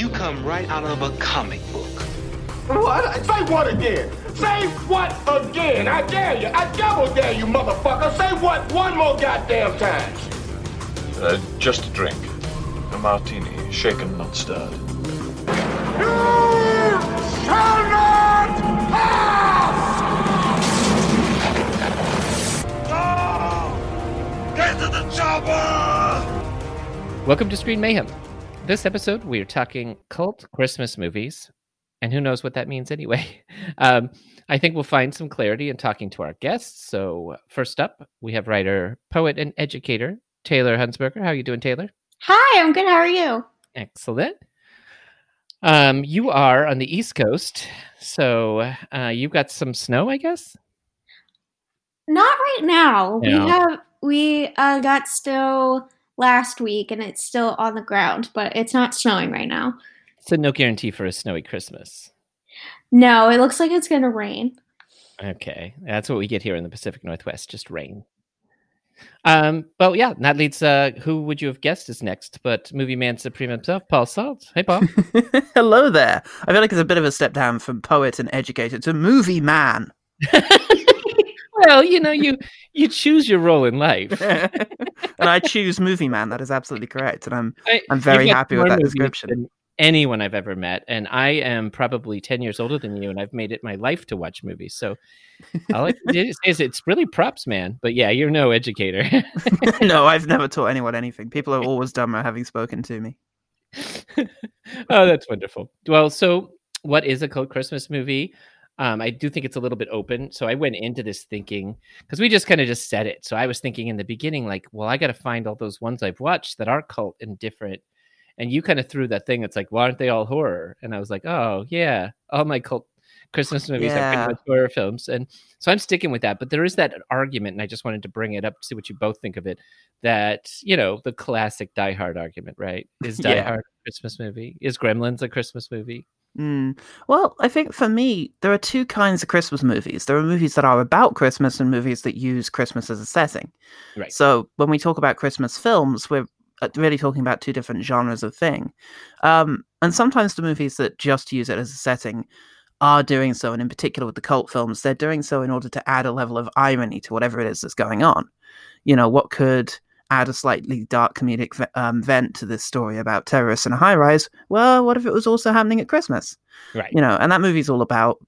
You come right out of a comic book. What? Say what again? Say what again? I dare you. I double dare you, motherfucker. Say what one more goddamn time. Uh, just a drink. A martini, shaken, not stirred. You shall not pass! Get to the chopper! Welcome to Screen Mayhem. This episode, we are talking cult Christmas movies, and who knows what that means anyway. Um, I think we'll find some clarity in talking to our guests. So, first up, we have writer, poet, and educator Taylor Hunsberger. How are you doing, Taylor? Hi, I'm good. How are you? Excellent. Um, you are on the East Coast, so uh, you've got some snow, I guess. Not right now. Yeah. We have we uh, got snow last week, and it's still on the ground, but it's not snowing right now. So no guarantee for a snowy Christmas. No, it looks like it's gonna rain. Okay, that's what we get here in the Pacific Northwest, just rain. Um, but yeah, that leads. Uh, who would you have guessed is next? But movie man supreme himself, Paul Salt. Hey, Paul. Hello there. I feel like it's a bit of a step down from poet and educator to movie man. well, you know, you you choose your role in life. and I choose movie man. That is absolutely correct. And I'm I- I'm very happy with that description. Anyone I've ever met, and I am probably ten years older than you, and I've made it my life to watch movies. So, all I can say is it's really props, man. But yeah, you're no educator. no, I've never taught anyone anything. People are always dumber having spoken to me. oh, that's wonderful. Well, so what is a cult Christmas movie? Um, I do think it's a little bit open. So I went into this thinking because we just kind of just said it. So I was thinking in the beginning, like, well, I got to find all those ones I've watched that are cult and different. And you kind of threw that thing. It's like, why aren't they all horror? And I was like, oh yeah, all my cult Christmas movies are Yeah. pretty much horror films. And so I'm sticking with that. But there is that argument, and I just wanted to bring it up to see what you both think of it. That you know, the classic Die Hard argument, right? Is Die Yeah. Hard a Christmas movie? Is Gremlins a Christmas movie? Mm. Well, I think for me, there are two kinds of Christmas movies. There are movies that are about Christmas and movies that use Christmas as a setting. Right. So when we talk about Christmas films, we're uh, really talking about two different genres of thing. Um, and sometimes the movies that just use it as a setting are doing so, and in particular with the cult films, they're doing so in order to add a level of irony to whatever it is that's going on. You know, what could add a slightly dark comedic um, vent to this story about terrorists in a high rise? Well, what if it was also happening at Christmas? Right. You know, and that movie's all about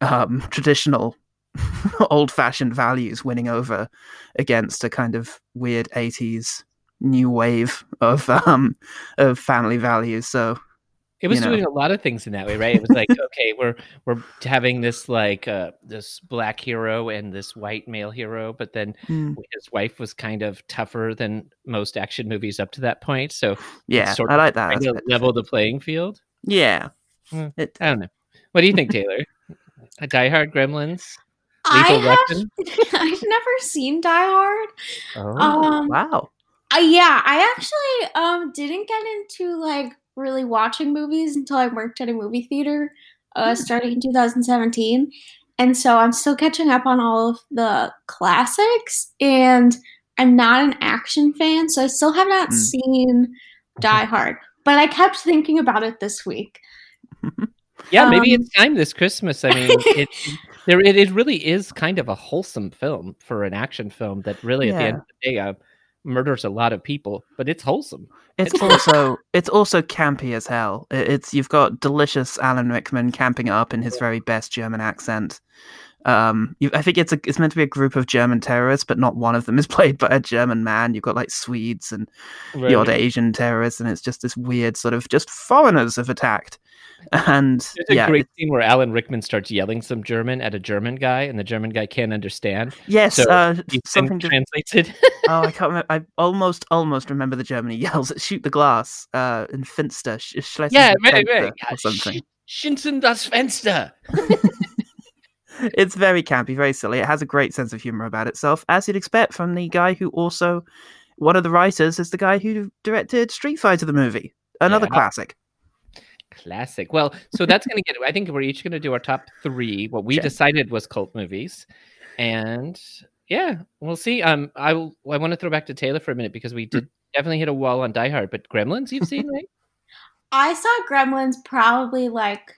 um, traditional, old fashioned values winning over against a kind of weird 80s new wave of um of family values so It was you know. doing a lot of things in that way, right? It was like, okay, we're we're having this like uh this black hero and this white male hero, but then Hmm. his wife was kind of tougher than most action movies up to that point. So yeah sort i like that kind of level the playing field. yeah Hmm. it, I don't know. What do you think, Taylor? A Die Hard Gremlins? I Lethal have I've never seen Die Hard. Oh, Um, wow Uh, yeah, I actually um didn't get into like really watching movies until I worked at a movie theater, uh, starting in 2017, and so I'm still catching up on all of the classics. And I'm not an action fan, so I still have not Mm. seen Die Hard. But I kept thinking about it this week. yeah, maybe um, it's time this Christmas. I mean, it there it, it really is kind of a wholesome film for an action film that really at the end of the day uh, murders a lot of people, but it's wholesome. it's also it's also campy as hell it's you've got delicious alan rickman camping it up in his very best german accent um you, i think it's a it's meant to be a group of german terrorists but not one of them is played by a german man you've got like swedes and the odd Asian terrorists, and it's just this weird sort of just foreigners have attacked. And There's a yeah, great scene where Alan Rickman starts yelling some German at a German guy, and the German guy can't understand. yes, So uh, something. To, translates it. oh, I can't remember. I almost, almost remember the German. He yells at "Shoot the glass" uh, in Finster, sh- yeah, right, right. or something. Schinzen das Fenster. It's very campy, very silly. It has a great sense of humor about itself, as you'd expect from the guy who also, one of the writers, is the guy who directed Street Fighter the movie, another Yeah. classic. Classic. Well, so that's going to get, I think we're each going to do our top three. What we Sure. decided was cult movies. And yeah, we'll see. Um, I will, I want to throw back to Taylor for a minute because we did definitely hit a wall on Die Hard, but Gremlins you've seen, right? I saw Gremlins probably like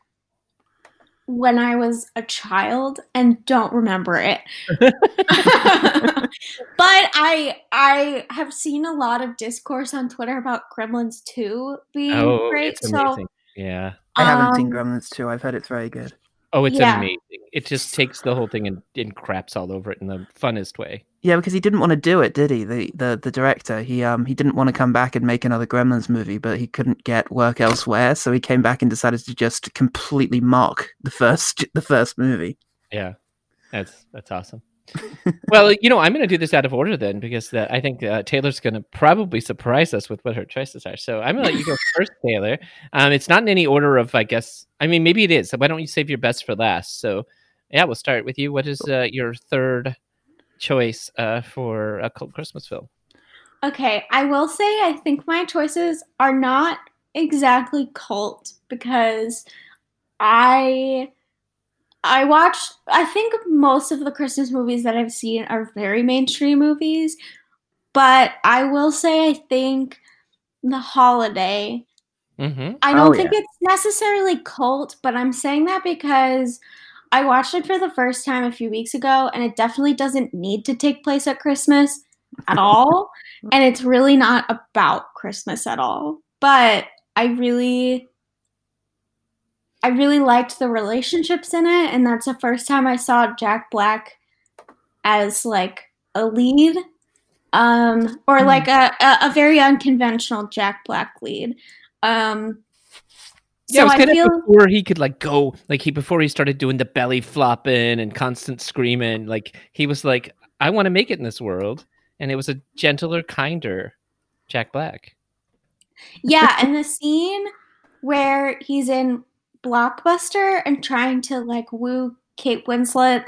when I was a child and don't remember it. but I I have seen a lot of discourse on Twitter about Gremlins 2 being Oh, great. it's So amazing. Yeah. I haven't seen um, Gremlins 2. I've heard it's very good. Oh, it's Yeah. amazing. It just takes the whole thing and, and craps all over it in the funnest way. Yeah, because he didn't want to do it, did he? The the the director, he um he didn't want to come back and make another Gremlins movie, but he couldn't get work elsewhere, so he came back and decided to just completely mock the first the first movie. Yeah, that's that's awesome. Well, you know, I'm going to do this out of order then because uh, I think uh, Taylor's going to probably surprise us with what her choices are. So I'm going to let you go first, Taylor. Um, it's not in any order of, I guess. I mean, maybe it is. Why don't you save your best for last? So, yeah, we'll start with you. What is uh, your third choice uh, for a cult Christmas film? Okay, I will say I think my choices are not exactly cult because I I watched I think most of the Christmas movies that I've seen are very mainstream movies, but I will say I think The Holiday Mm-hmm. I don't Oh, think it's necessarily cult, but I'm saying that because I watched it for the first time a few weeks ago and it definitely doesn't need to take place at Christmas at all. and it's really not about Christmas at all. But I really I really liked the relationships in it and that's the first time I saw Jack Black as like a lead um or Hmm. like a, a, a very unconventional Jack Black lead. Um Yeah, it so was I feel of before he could like go, like he before he started doing the belly flopping and constant screaming. Like he was like, I want to make it in this world, and it was a gentler, kinder Jack Black. Yeah, and the scene where he's in Blockbuster and trying to like woo Kate Winslet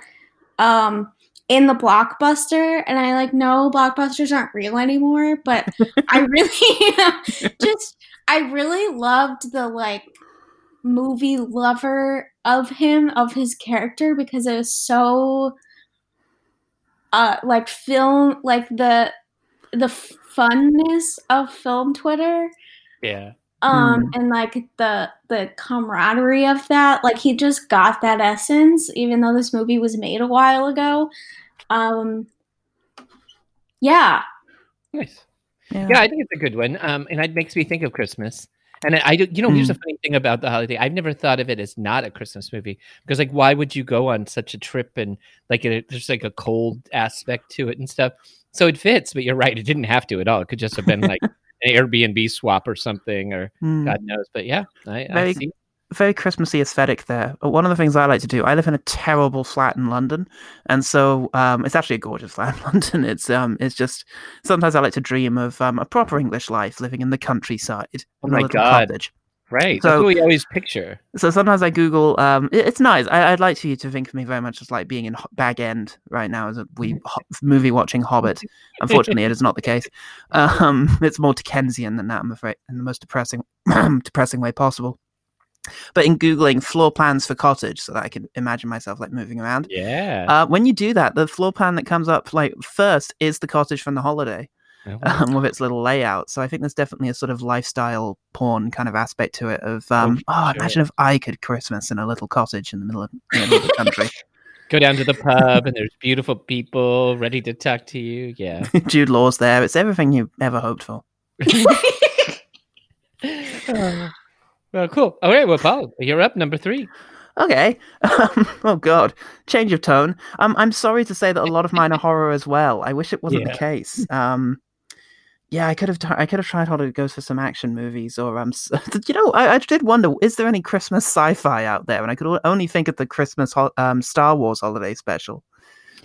um in the Blockbuster and I like know Blockbusters aren't real anymore, but I really just I really loved the like movie lover of him of his character because it was so uh like film like the the funness of film Twitter Yeah, um and like the the camaraderie of that like he just got that essence even though this movie was made a while ago um yeah nice. Yeah. Yeah, I think it's a good one. Um, and it makes me think of Christmas. And I, I you know, here's the funny thing about the holiday. I've never thought of it as not a Christmas movie because, like, why would you go on such a trip and like it, there's like a cold aspect to it and stuff. So it fits, but you're right. It didn't have to at all. It could just have been like an Airbnb swap or something, or Hmm. God knows. But yeah, I, I Very- see. very Christmassy aesthetic there. But One of the things I like to do, I live in a terrible flat in London, and so um, it's actually a gorgeous flat in London. It's um, it's just sometimes I like to dream of um, a proper English life, living in the countryside. Oh in a my God. cottage. Right. So- we always picture. So sometimes I Google. Um, it- it's nice. I, I'd like for you to think of me very much as like being in Ho- Bag End right now as a wee ho- movie watching Hobbit. Unfortunately, it is not the case. Um, it's more Dickensian than that. I'm afraid, in the most depressing, depressing way possible. But in googling floor plans for cottage, so that I can imagine myself like moving around. Yeah. Uh, when you do that, the floor plan that comes up like first is the cottage from the holiday Oh, um, with its little layout. So I think there's definitely a sort of lifestyle porn kind of aspect to it. Of um, oh, sure. imagine if I could Christmas in a little cottage in the middle of, the middle of the country. Go down to the pub and there's beautiful people ready to talk to you. Yeah. Jude Law's there. It's everything you ever hoped for. well, cool. All right. Well, Paul, you're up. Number three. Okay. Um, oh God, change of tone. Um, I'm sorry to say that a lot of mine are horror as well. I wish it wasn't Yeah. the case. Um, yeah, I could have. T- I could have tried harder to go for some action movies, or um, you know, I, I did wonder: is there any Christmas sci-fi out there? And I could only think of the Christmas ho- um Star Wars holiday special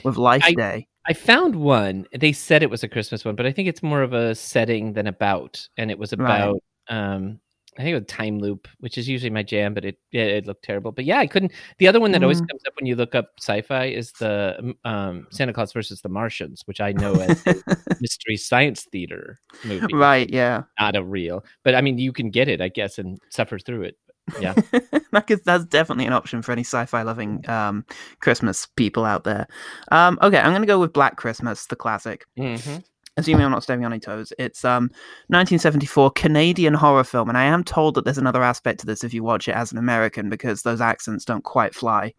with Life I- Day. I found one. They said it was a Christmas one, but I think it's more of a setting than about. And it was Right. about, um, I think it was Time Loop, which is usually my jam, but it it looked terrible. But yeah, I couldn't. The other one that always Mm. comes up when you look up sci-fi is the um, Santa Claus versus the Martians, which I know as a mystery science theater movie, right? Yeah. not a real. But I mean, you can get it, I guess, and suffer through it. Yeah. that's definitely an option for any sci-fi loving um, Christmas people out there. Um, okay, I'm going to go with Black Christmas, the classic. hmm assuming I'm not stepping on any toes, it's um 1974 Canadian horror film, and I am told that there's another aspect to this if you watch it as an American because those accents don't quite fly.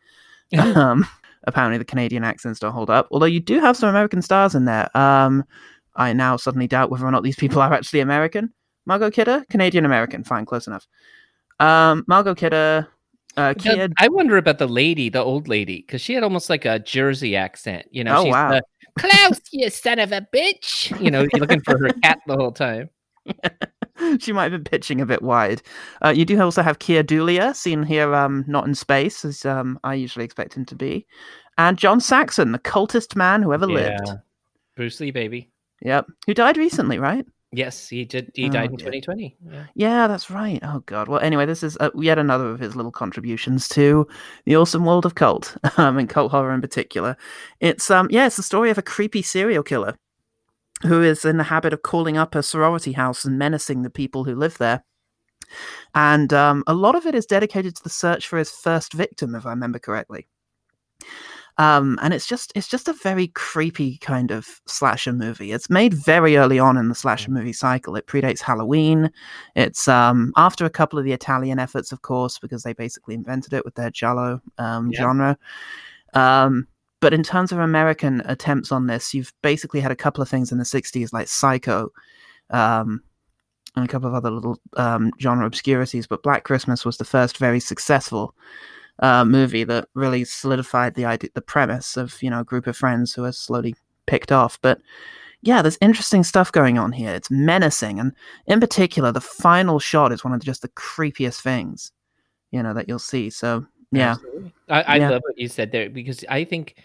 um, apparently, the Canadian accents don't hold up. Although you do have some American stars in there. Um, I now suddenly doubt whether or not these people are actually American. Margot Kidder, Canadian American, fine, close enough. Um, Margot Kidder, uh, Keir I wonder about the lady, the old lady, because she had almost like a Jersey accent. You know, Oh, she's wow. the, Klaus, you son of a bitch. You know, you're looking for her cat the whole time. she might have been pitching a bit wide. Uh, you do also have Keir Dullea, seen here um, not in space, as um, I usually expect him to be. And John Saxon, the cultist man who ever lived. Bruce Lee, baby. Yep. Who died recently, right? Yes, he did. He Oh, died in 2020. Yeah. Yeah, that's right. Oh, God. Well, anyway, this is uh, yet another of his little contributions to the awesome world of cult, um, and cult horror in particular. It's, um, yeah, it's the story of a creepy serial killer who is in the habit of calling up a sorority house and menacing the people who live there. And um, a lot of it is dedicated to the search for his first victim, if I remember correctly. Um, and it's just it's just a very creepy kind of slasher movie. It's made very early on in the slasher movie cycle. It predates Halloween. It's um, after a couple of the Italian efforts, of course, because they basically invented it with their giallo um, Yeah. genre. Um, but in terms of American attempts on this, you've basically had a couple of things in the '60s, like Psycho, um, and a couple of other little um, genre obscurities. But Black Christmas was the first very successful uh, movie that really solidified the idea, the premise of you know a group of friends who are slowly picked off. But yeah, there's interesting stuff going on here. It's menacing, and in particular, the final shot is one of just the creepiest things you know that you'll see. So yeah, Absolutely. I, I Yeah. love what you said there because I think,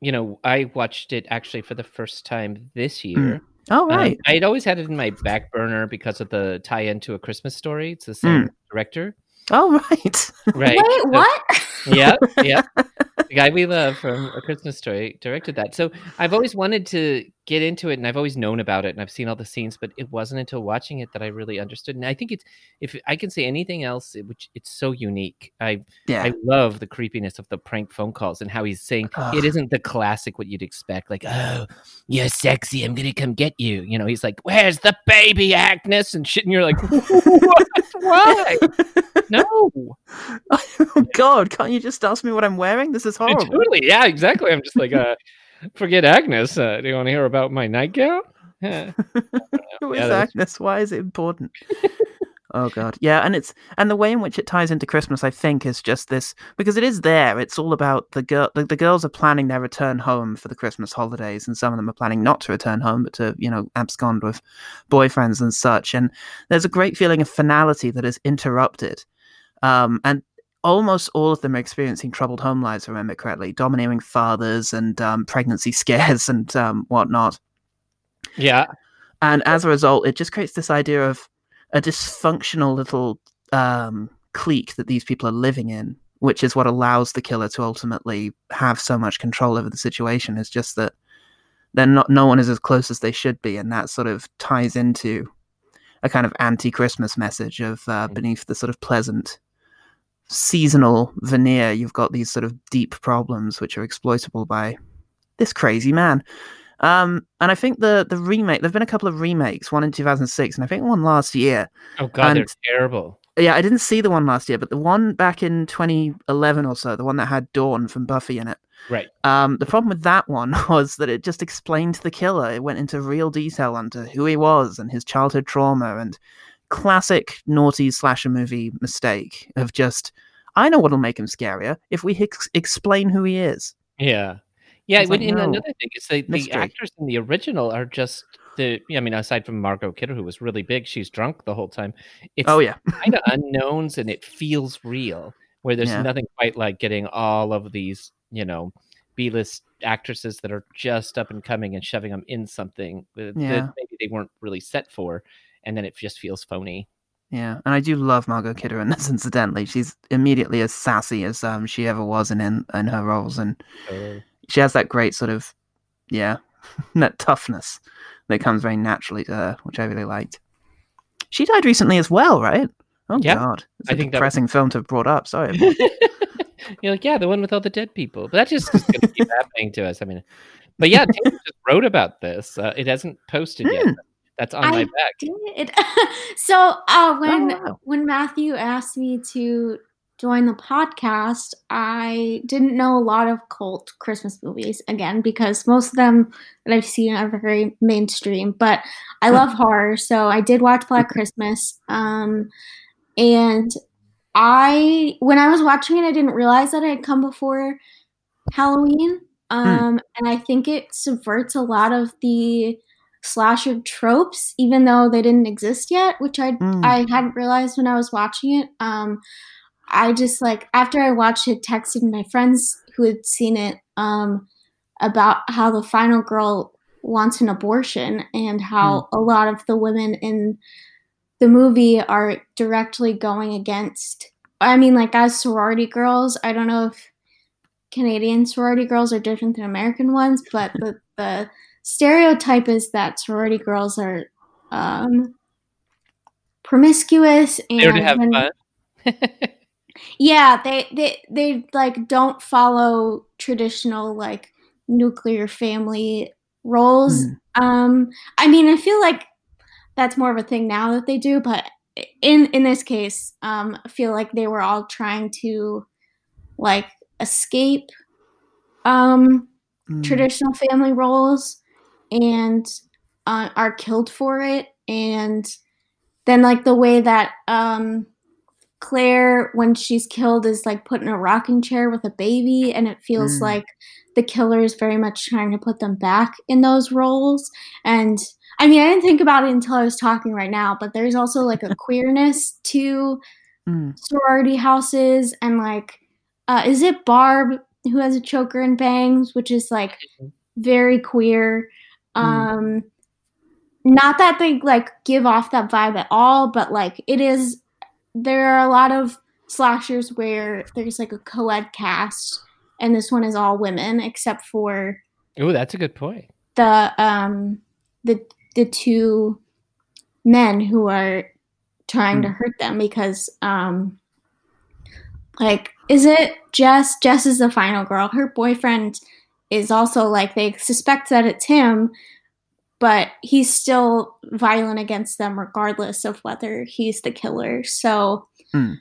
you know, I watched it actually for the first time this year. oh Um, right, I'd always had it in my back burner because of the tie-in to a Christmas story. It's the same director, oh right. right? Wait, what? yeah, yeah. The guy we love from A Christmas Story directed that. So I've always wanted to get into it, and I've always known about it, and I've seen all the scenes, but it wasn't until watching it that I really understood. And I think it's if I can say anything else, it, which it's so unique. I yeah, I love the creepiness of the prank phone calls and how he's saying Ugh. it isn't the classic what you'd expect, like "Oh, you're sexy, I'm gonna come get you." You know, he's like, "Where's the baby, Agnes?" and shit, and you're like, "What? Why? No." oh god, can't you just ask me what I'm wearing? This is horrible. Totally. Yeah, exactly. I'm just like, uh, forget Agnes. Uh, do you want to hear about my nightgown? Yeah. Who is Yeah, Agnes? Why is it important? oh god, yeah, and it's and the way in which it ties into Christmas, I think, is just this because it is there. It's all about the girl. The, the girls are planning their return home for the Christmas holidays, and some of them are planning not to return home, but to you know abscond with boyfriends and such. And there's a great feeling of finality that is interrupted, um, and almost all of them are experiencing troubled home lives. if I remember correctly, domineering fathers and um, pregnancy scares and um, whatnot. Yeah. And as a result, it just creates this idea of a dysfunctional little um, clique that these people are living in, which is what allows the killer to ultimately have so much control over the situation. Is just that they're not, no one is as close as they should be, and that sort of ties into a kind of anti-Christmas message of uh, beneath the sort of pleasant seasonal veneer. You've got these sort of deep problems which are exploitable by this crazy man. Um, and I think the the remake. There've been a couple of remakes, one in 2006, and I think one last year. Oh God, they're terrible. Yeah, I didn't see the one last year, but the one back in 2011 or so, the one that had Dawn from Buffy in it. Right. Um, the problem with that one was that it just explained the killer. It went into real detail onto who he was and his childhood trauma and classic naughty slasher movie mistake of just, I know what'll make him scarier if we ex- explain who he is. Yeah. Yeah. When, like, and no. another thing is the, the actors in the original are just the. I mean, aside from Margot Kidder, who was really big, she's drunk the whole time. It's Oh yeah, kind of unknowns, and it feels real. Where there's Yeah. nothing quite like getting all of these, you know, B-list actresses that are just up and coming and shoving them in something that, that maybe they weren't really set for, and then it just feels phony. yeah, and I do love Margot Kidder in this. Incidentally, she's immediately as sassy as um she ever was in in, in her roles, and she has that great sort of yeah that toughness that comes very naturally to her which i really liked she died recently as well right oh Yeah. god it's I a think that- depressing film to have brought up sorry You're like, yeah, the one with all the dead people. But that just is going to keep happening to us. I mean, But yeah, Taylor just wrote about this. Uh, it hasn't posted yet. Hmm. That's on my back. so uh, when Oh, wow. when Matthew asked me to join the podcast, I didn't know a lot of cult Christmas movies again because most of them that I've seen are very mainstream. But I love horror, so I did watch Black Christmas. Um, and I when I was watching it, I didn't realize that it had come before Halloween. Um, and I think it subverts a lot of the slasher tropes, even though they didn't exist yet, which I Mm. I hadn't realized when I was watching it. Um, I just like after I watched it, texted my friends who had seen it um, about how the final girl wants an abortion and how a lot of the women in the movie are directly going against. I mean, like as sorority girls, I don't know if Canadian sorority girls are different than American ones, but the, the stereotype is that sorority girls are um, promiscuous and There have when- fun. yeah, they they they like don't follow traditional like nuclear family roles. Um I mean, I feel like that's more of a thing now that they do, but in in this case, um I feel like they were all trying to like escape um Mm. traditional family roles and uh, are killed for it and then like the way that um claire when she's killed is like put in a rocking chair with a baby and it feels Mm. like the killer is very much trying to put them back in those roles and i mean i didn't think about it until i was talking right now but there's also like a queerness to Mm. sorority houses and like uh is it barb who has a choker and bangs which is like very queer um not that they like give off that vibe at all but like it is there are a lot of slashers where there's like a co-ed cast and this one is all women except for Oh, that's a good point. the um the the two men who are trying to hurt them because um like is it Jess? Jess is the final girl. Her boyfriend is also like they suspect that it's him but he's still violent against them regardless of whether he's the killer so hmm.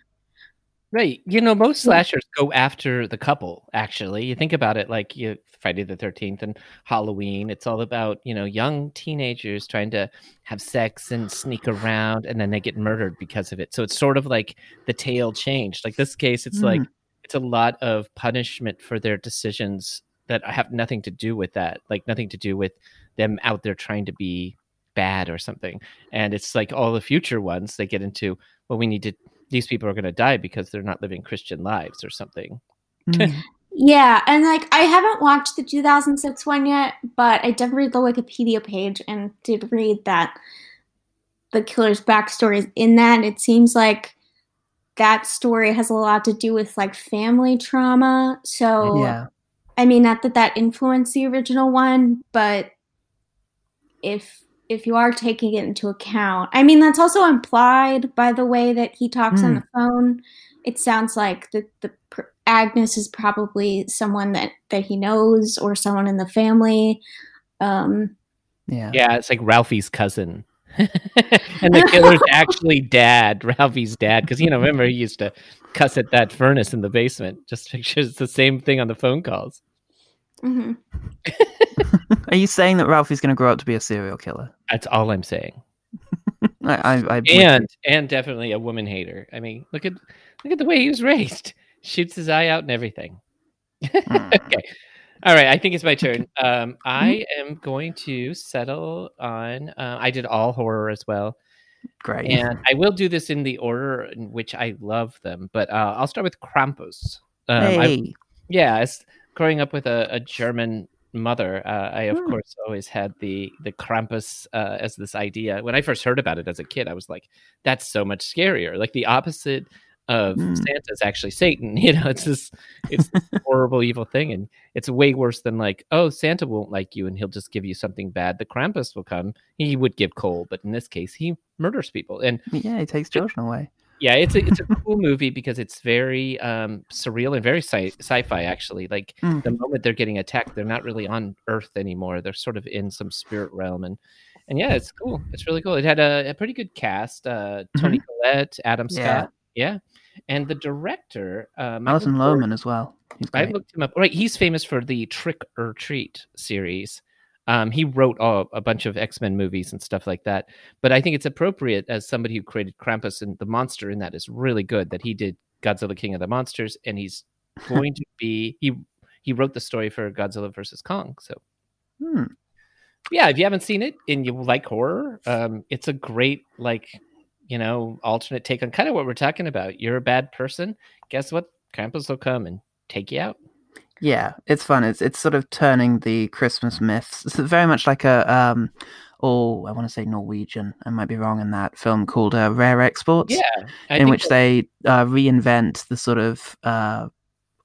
Right. You know, most slashers go after the couple, actually. You think about it like you Friday the 13th and Halloween. It's all about, you know, young teenagers trying to have sex and sneak around and then they get murdered because of it. So it's sort of like the tale changed. Like this case, it's like hmm. it's a lot of punishment for their decisions that have nothing to do with that. Like nothing to do with them out there trying to be bad or something. And it's like all the future ones they get into, well, we need to these people are going to die because they're not living Christian lives or something. Mm. Yeah, and like I haven't watched the 2006 one yet, but I did read the Wikipedia page and did read that the killer's backstory is in that. It seems like that story has a lot to do with like family trauma. So, yeah. I mean, not that that influenced the original one, but if if you are taking it into account, I mean, that's also implied by the way that he talks on Mm. the phone. It sounds like the the pr- Agnes is probably someone that that he knows or someone in the family. Um, Yeah. Yeah, it's like Ralphie's cousin. and the killer's actually dad, Ralphie's dad. Because, you know, remember he used to cuss at that furnace in the basement. Just picture it's the same thing on the phone calls. Mhm. Are you saying that Ralphie's going to grow up to be a serial killer? That's all I'm saying. I, I, I And and definitely a woman hater. I mean, look at look at the way he was raised. Shoots his eye out and everything. Mm. okay. All right. I think it's my turn. Um, I am going to settle on. Uh, I did all horror as well, great. and I will do this in the order in which I love them. But uh, I'll start with Krampus. Um, I- hey. yeah, as growing up with a, a German mother, uh, I of Hmm. course always had the the Krampus uh, as this idea. When I first heard about it as a kid, I was like, "That's so much scarier." Like the opposite of Hmm. Santa is actually Satan. You know, it's this it's this horrible evil thing, and it's way worse than like, "Oh, Santa won't like you, and he'll just give you something bad." The Krampus will come. He would give coal, but in this case, he murders people, and yeah, he takes children away. Yeah, it's a it's a cool movie because it's very um, surreal and very sci- sci-fi. Actually, like Mm. the moment they're getting attacked, they're not really on Earth anymore. They're sort of in some spirit realm, and and yeah, it's cool. It's really cool. It had a, a pretty good cast: uh, Toni Collette, Adam Mm-hmm. Yeah. Scott, yeah, and the director, um, Alison looked for- Lohman as well. He's I looked him up. Right, he's famous for the Trick or Treat series. Um, he wrote all, a bunch of X Men movies and stuff like that. But I think it's appropriate as somebody who created Krampus and the monster in that is really good that he did Godzilla King of the Monsters and he's going to be he he wrote the story for Godzilla versus Kong. So Hmm. yeah, if you haven't seen it and you like horror, um, it's a great like you know alternate take on kind of what we're talking about. You're a bad person. Guess what? Krampus will come and take you out. Yeah, it's fun. It's it's sort of turning the Christmas myths. It's very much like a um, oh, I want to say Norwegian. I might be wrong in that film called uh, Rare Exports. Yeah, I in which they uh, reinvent the sort of uh,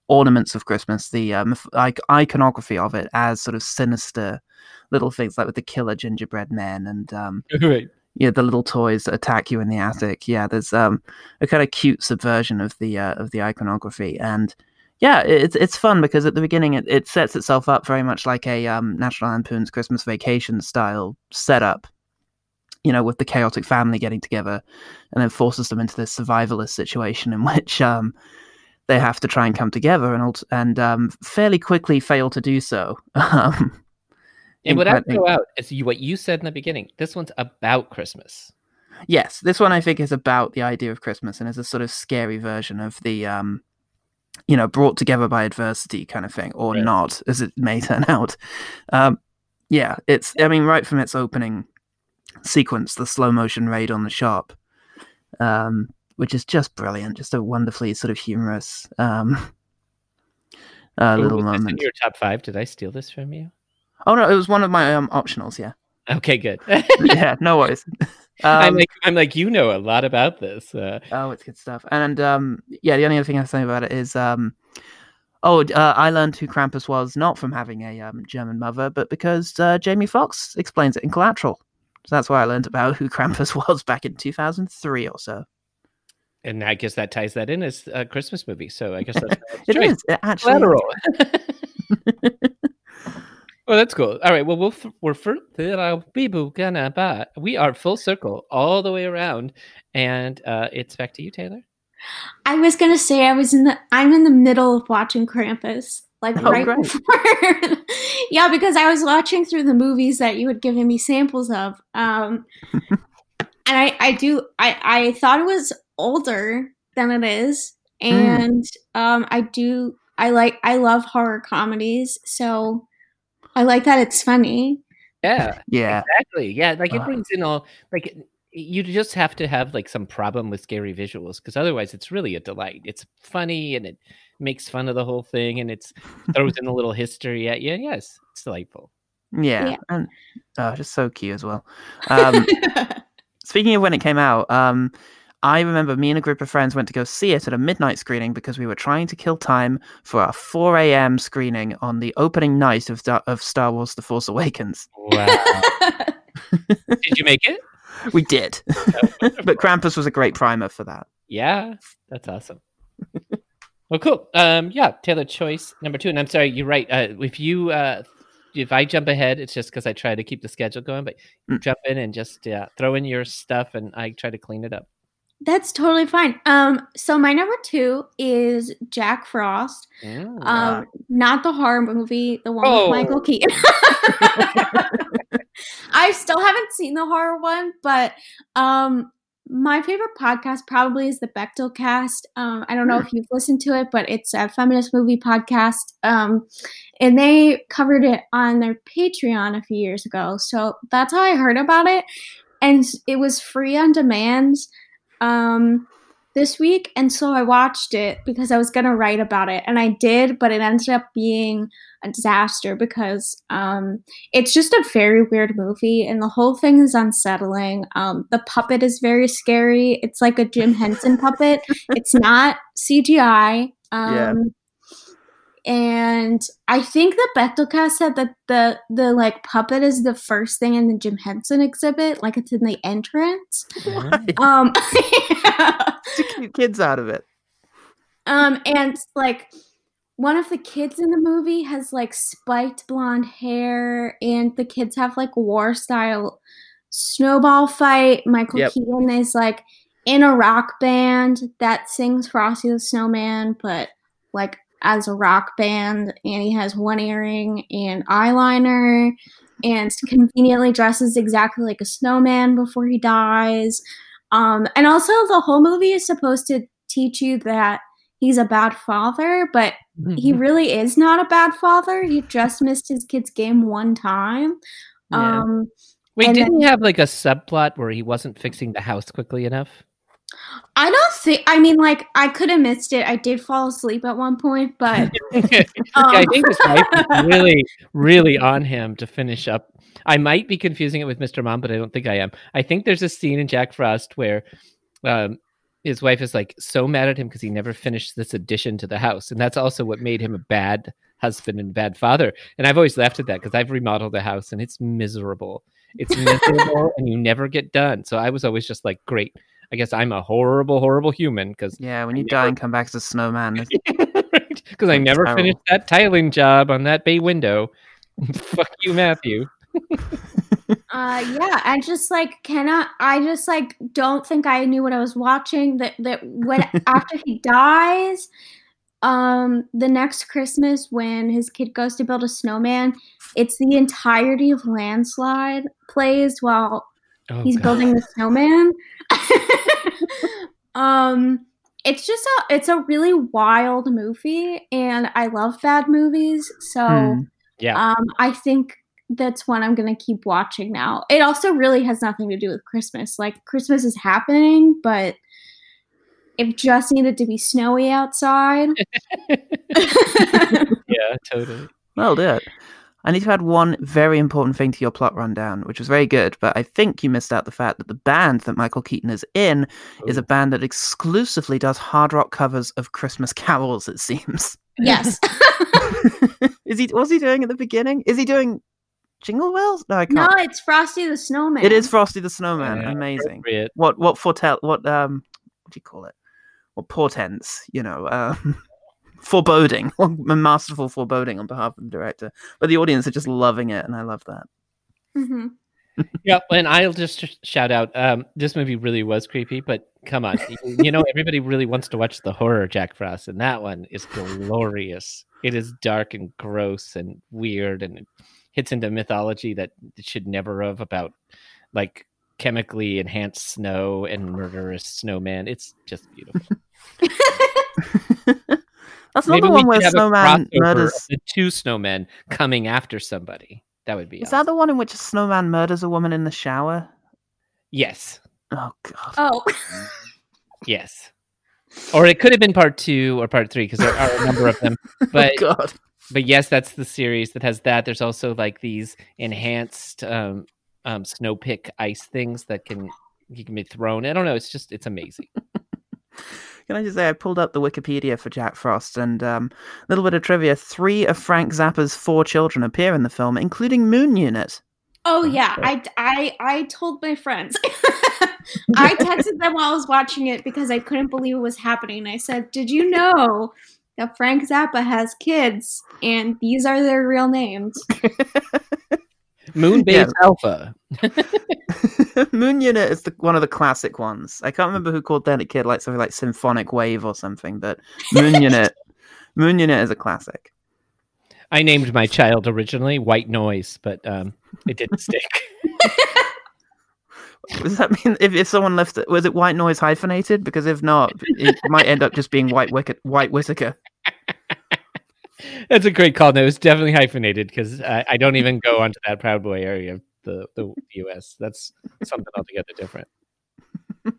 ornaments of Christmas, the um, like iconography of it as sort of sinister little things like with the killer gingerbread men and um, Right. yeah, the little toys that attack you in the attic. Yeah, there's um, a kind of cute subversion of the uh, of the iconography, and yeah, it's it's fun because at the beginning it, it sets itself up very much like a um, National Lampoon's Christmas Vacation style setup. You know, with the chaotic family getting together, and then forces them into this survivalist situation in which um, they have to try and come together and and um, fairly quickly fail to do so. Um, And what I would in- throw out is you, what you said in the beginning. This one's about Christmas. Yes, this one I think is about the idea of Christmas and is a sort of scary version of the, um, you know, brought together by adversity kind of thing, or Right. not, as it may turn out. Um, yeah, it's. I mean, right from its opening sequence, the slow motion raid on the shop, um, which is just brilliant, just a wonderfully sort of humorous um, uh, Ooh, little was this in moment. your top five? Did I steal this from you? Oh no, it was one of my um, optionals. Yeah, Okay, good. yeah, no worries. I'm Um, like, I'm like, you know a lot about this. Uh, Oh, it's good stuff. And um, yeah, the only other thing I say about it is, um, oh, uh, I learned who Krampus was not from having a um, German mother, but because uh, Jamie Foxx explains it in Collateral. So that's why I learned about who Krampus was back in 2003 or so. and I guess that ties that in as a Christmas movie. So I guess that's It is it actually. Collateral. well, that's cool. All right. Well, we'll f- we're for we are full circle all the way around, and uh, it's back to you, Taylor. I was gonna say I was in the I'm in the middle of watching Krampus. Like Oh, right great. before Yeah, because I was watching through the movies that you had given me samples of. Um and I, I do I, I thought it was older than it is. Hmm. And um I do I like I love horror comedies, so I like that it's funny. Yeah. Yeah, Exactly. Yeah, like it Ugh. brings in all like you just have to have like some problem with scary visuals because otherwise it's really a delight. It's funny and it makes fun of the whole thing and it's throws in a little history at you. Yes, it's delightful. yeah, Yeah. and oh, just so cute as well. Um, Speaking of when it came out, um, I remember me and a group of friends went to go see it at a midnight screening because we were trying to kill time for our 4 a.m. screening on the opening night of, of Star Wars The Force Awakens. Wow. Did you make it? We did. but Krampus was a great primer for that. Yeah, that's awesome. well, cool. Um, yeah, Taylor choice number two. And I'm sorry, you're right. Uh, if you uh, if I jump ahead, it's just because I try to keep the schedule going. But Mm. jump in and just uh, throw in your stuff, and I try to clean it up. That's totally fine. Um so my number two is Jack Frost. Mm. Um, not the horror movie, the one Oh. with Michael Keaton. I still haven't seen the horror one, but um, my favorite podcast probably is the Bechdel Cast. Um, I don't know if you've listened to it, but it's a feminist movie podcast, um, and they covered it on their Patreon a few years ago. So that's how I heard about it, and it was free on demand. Um, this week and so I watched it because I was going to write about it and I did but it ended up being a disaster because um it's just a very weird movie and the whole thing is unsettling. Um the puppet is very scary. It's like a Jim Henson puppet. It's not CGI. Um Yeah. And I think the Bechdelcast said that the the like puppet is the first thing in the Jim Henson exhibit, like it's in the entrance. Um, to keep kids out of it. um, and like one of the kids in the movie has like spiked blonde hair, and the kids have like war style snowball fight. Michael Yep. Keaton is like in a rock band that sings Frosty the Snowman, but like as a rock band, and he has one earring and eyeliner, and conveniently dresses exactly like a snowman before he dies. Um, and also, the whole movie is supposed to teach you that he's a bad father, but he really is not a bad father. He just missed his kid's game one time. Yeah. Um, Wait, didn't then- he have like a subplot where he wasn't fixing the house quickly enough? I don't think. I mean, like, I could have missed it. I did fall asleep at one point, but yeah, um, I think his wife was really, really on him to finish up. I might be confusing it with Mr. Mom, but I don't think I am. I think there's a scene in Jack Frost where um, his wife is like so mad at him because he never finished this addition to the house, and that's also what made him a bad husband and bad father. And I've always laughed at that because I've remodeled the house and it's miserable. It's miserable, and you never get done. So I was always just like, great. I guess I'm a horrible, horrible human because Yeah, when you never- die and come back as a snowman. it's- because I never terrible. finished that tiling job on that bay window. Fuck you, Matthew. uh, yeah, I just like cannot. I just like don't think I knew what I was watching. That that when after he dies, um, the next Christmas when his kid goes to build a snowman, it's the entirety of Landslide plays while Oh, he's God. building the snowman. um, it's just a it's a really wild movie, and I love bad movies. So Hmm. Yeah. um, I think that's one I'm gonna keep watching now. It also really has nothing to do with Christmas. Like Christmas is happening, but it just needed to be snowy outside. Yeah, totally. Well, do it. I need to add one very important thing to your plot rundown, which was very good, but I think you missed out the fact that the band that Michael Keaton is in is a band that exclusively does hard rock covers of Christmas carols, it seems. yes. is he what's he doing at the beginning? Is he doing Jingle Bells? No, I can't. no, it's Frosty the Snowman. it is Frosty the Snowman. Yeah, Amazing. What what foretell what um what do you call it? What portents, you know, um foreboding, a masterful foreboding on behalf of the director. But the audience are just loving it, and I love that. Mhm. Yeah, and I'll just shout out. Um, this movie really was creepy, but come on, you, you know everybody really wants to watch the horror Jack Frost, and that one is glorious. It is dark and gross and weird, and it hits into mythology that it should never have about like chemically enhanced snow and murderous snowman. It's just beautiful. That's not Maybe the one where should have a snowman murders. the two snowmen coming after somebody. That would be Is awesome. that the one in which a snowman murders a woman in the shower? yes. Oh god. Oh, Yes. Or it could have been part two or part three because there are a number of them. But oh god. but yes, that's the series that has that. There's also like these enhanced um, um, snow pick ice things that can you can be thrown. I don't know. It's just it's amazing. Can I just say I pulled up the Wikipedia for Jack Frost and um, a little bit of trivia. Three of Frank Zappa's four children appear in the film, including Moon Unit. oh yeah. I, I I told my friends. I texted them while I was watching it because I couldn't believe it was happening. I said, "Did you know that Frank Zappa has kids and these are their real names?" Moon Base Yeah. Alpha. Moon Unit is the, one of the classic ones. I can't remember who called that a kid like something like Symphonic Wave or something, but Moon Unit, Moon Unit is a classic. I named my child originally White Noise, but um, it didn't stick. Does that mean if, if someone left it, was it White Noise hyphenated? Because if not, it might end up just being White Wicket, White Whitaker. That's a great call. No, it's definitely hyphenated because I, I don't even go onto that Proud Boy area the, the U.S. That's something altogether different.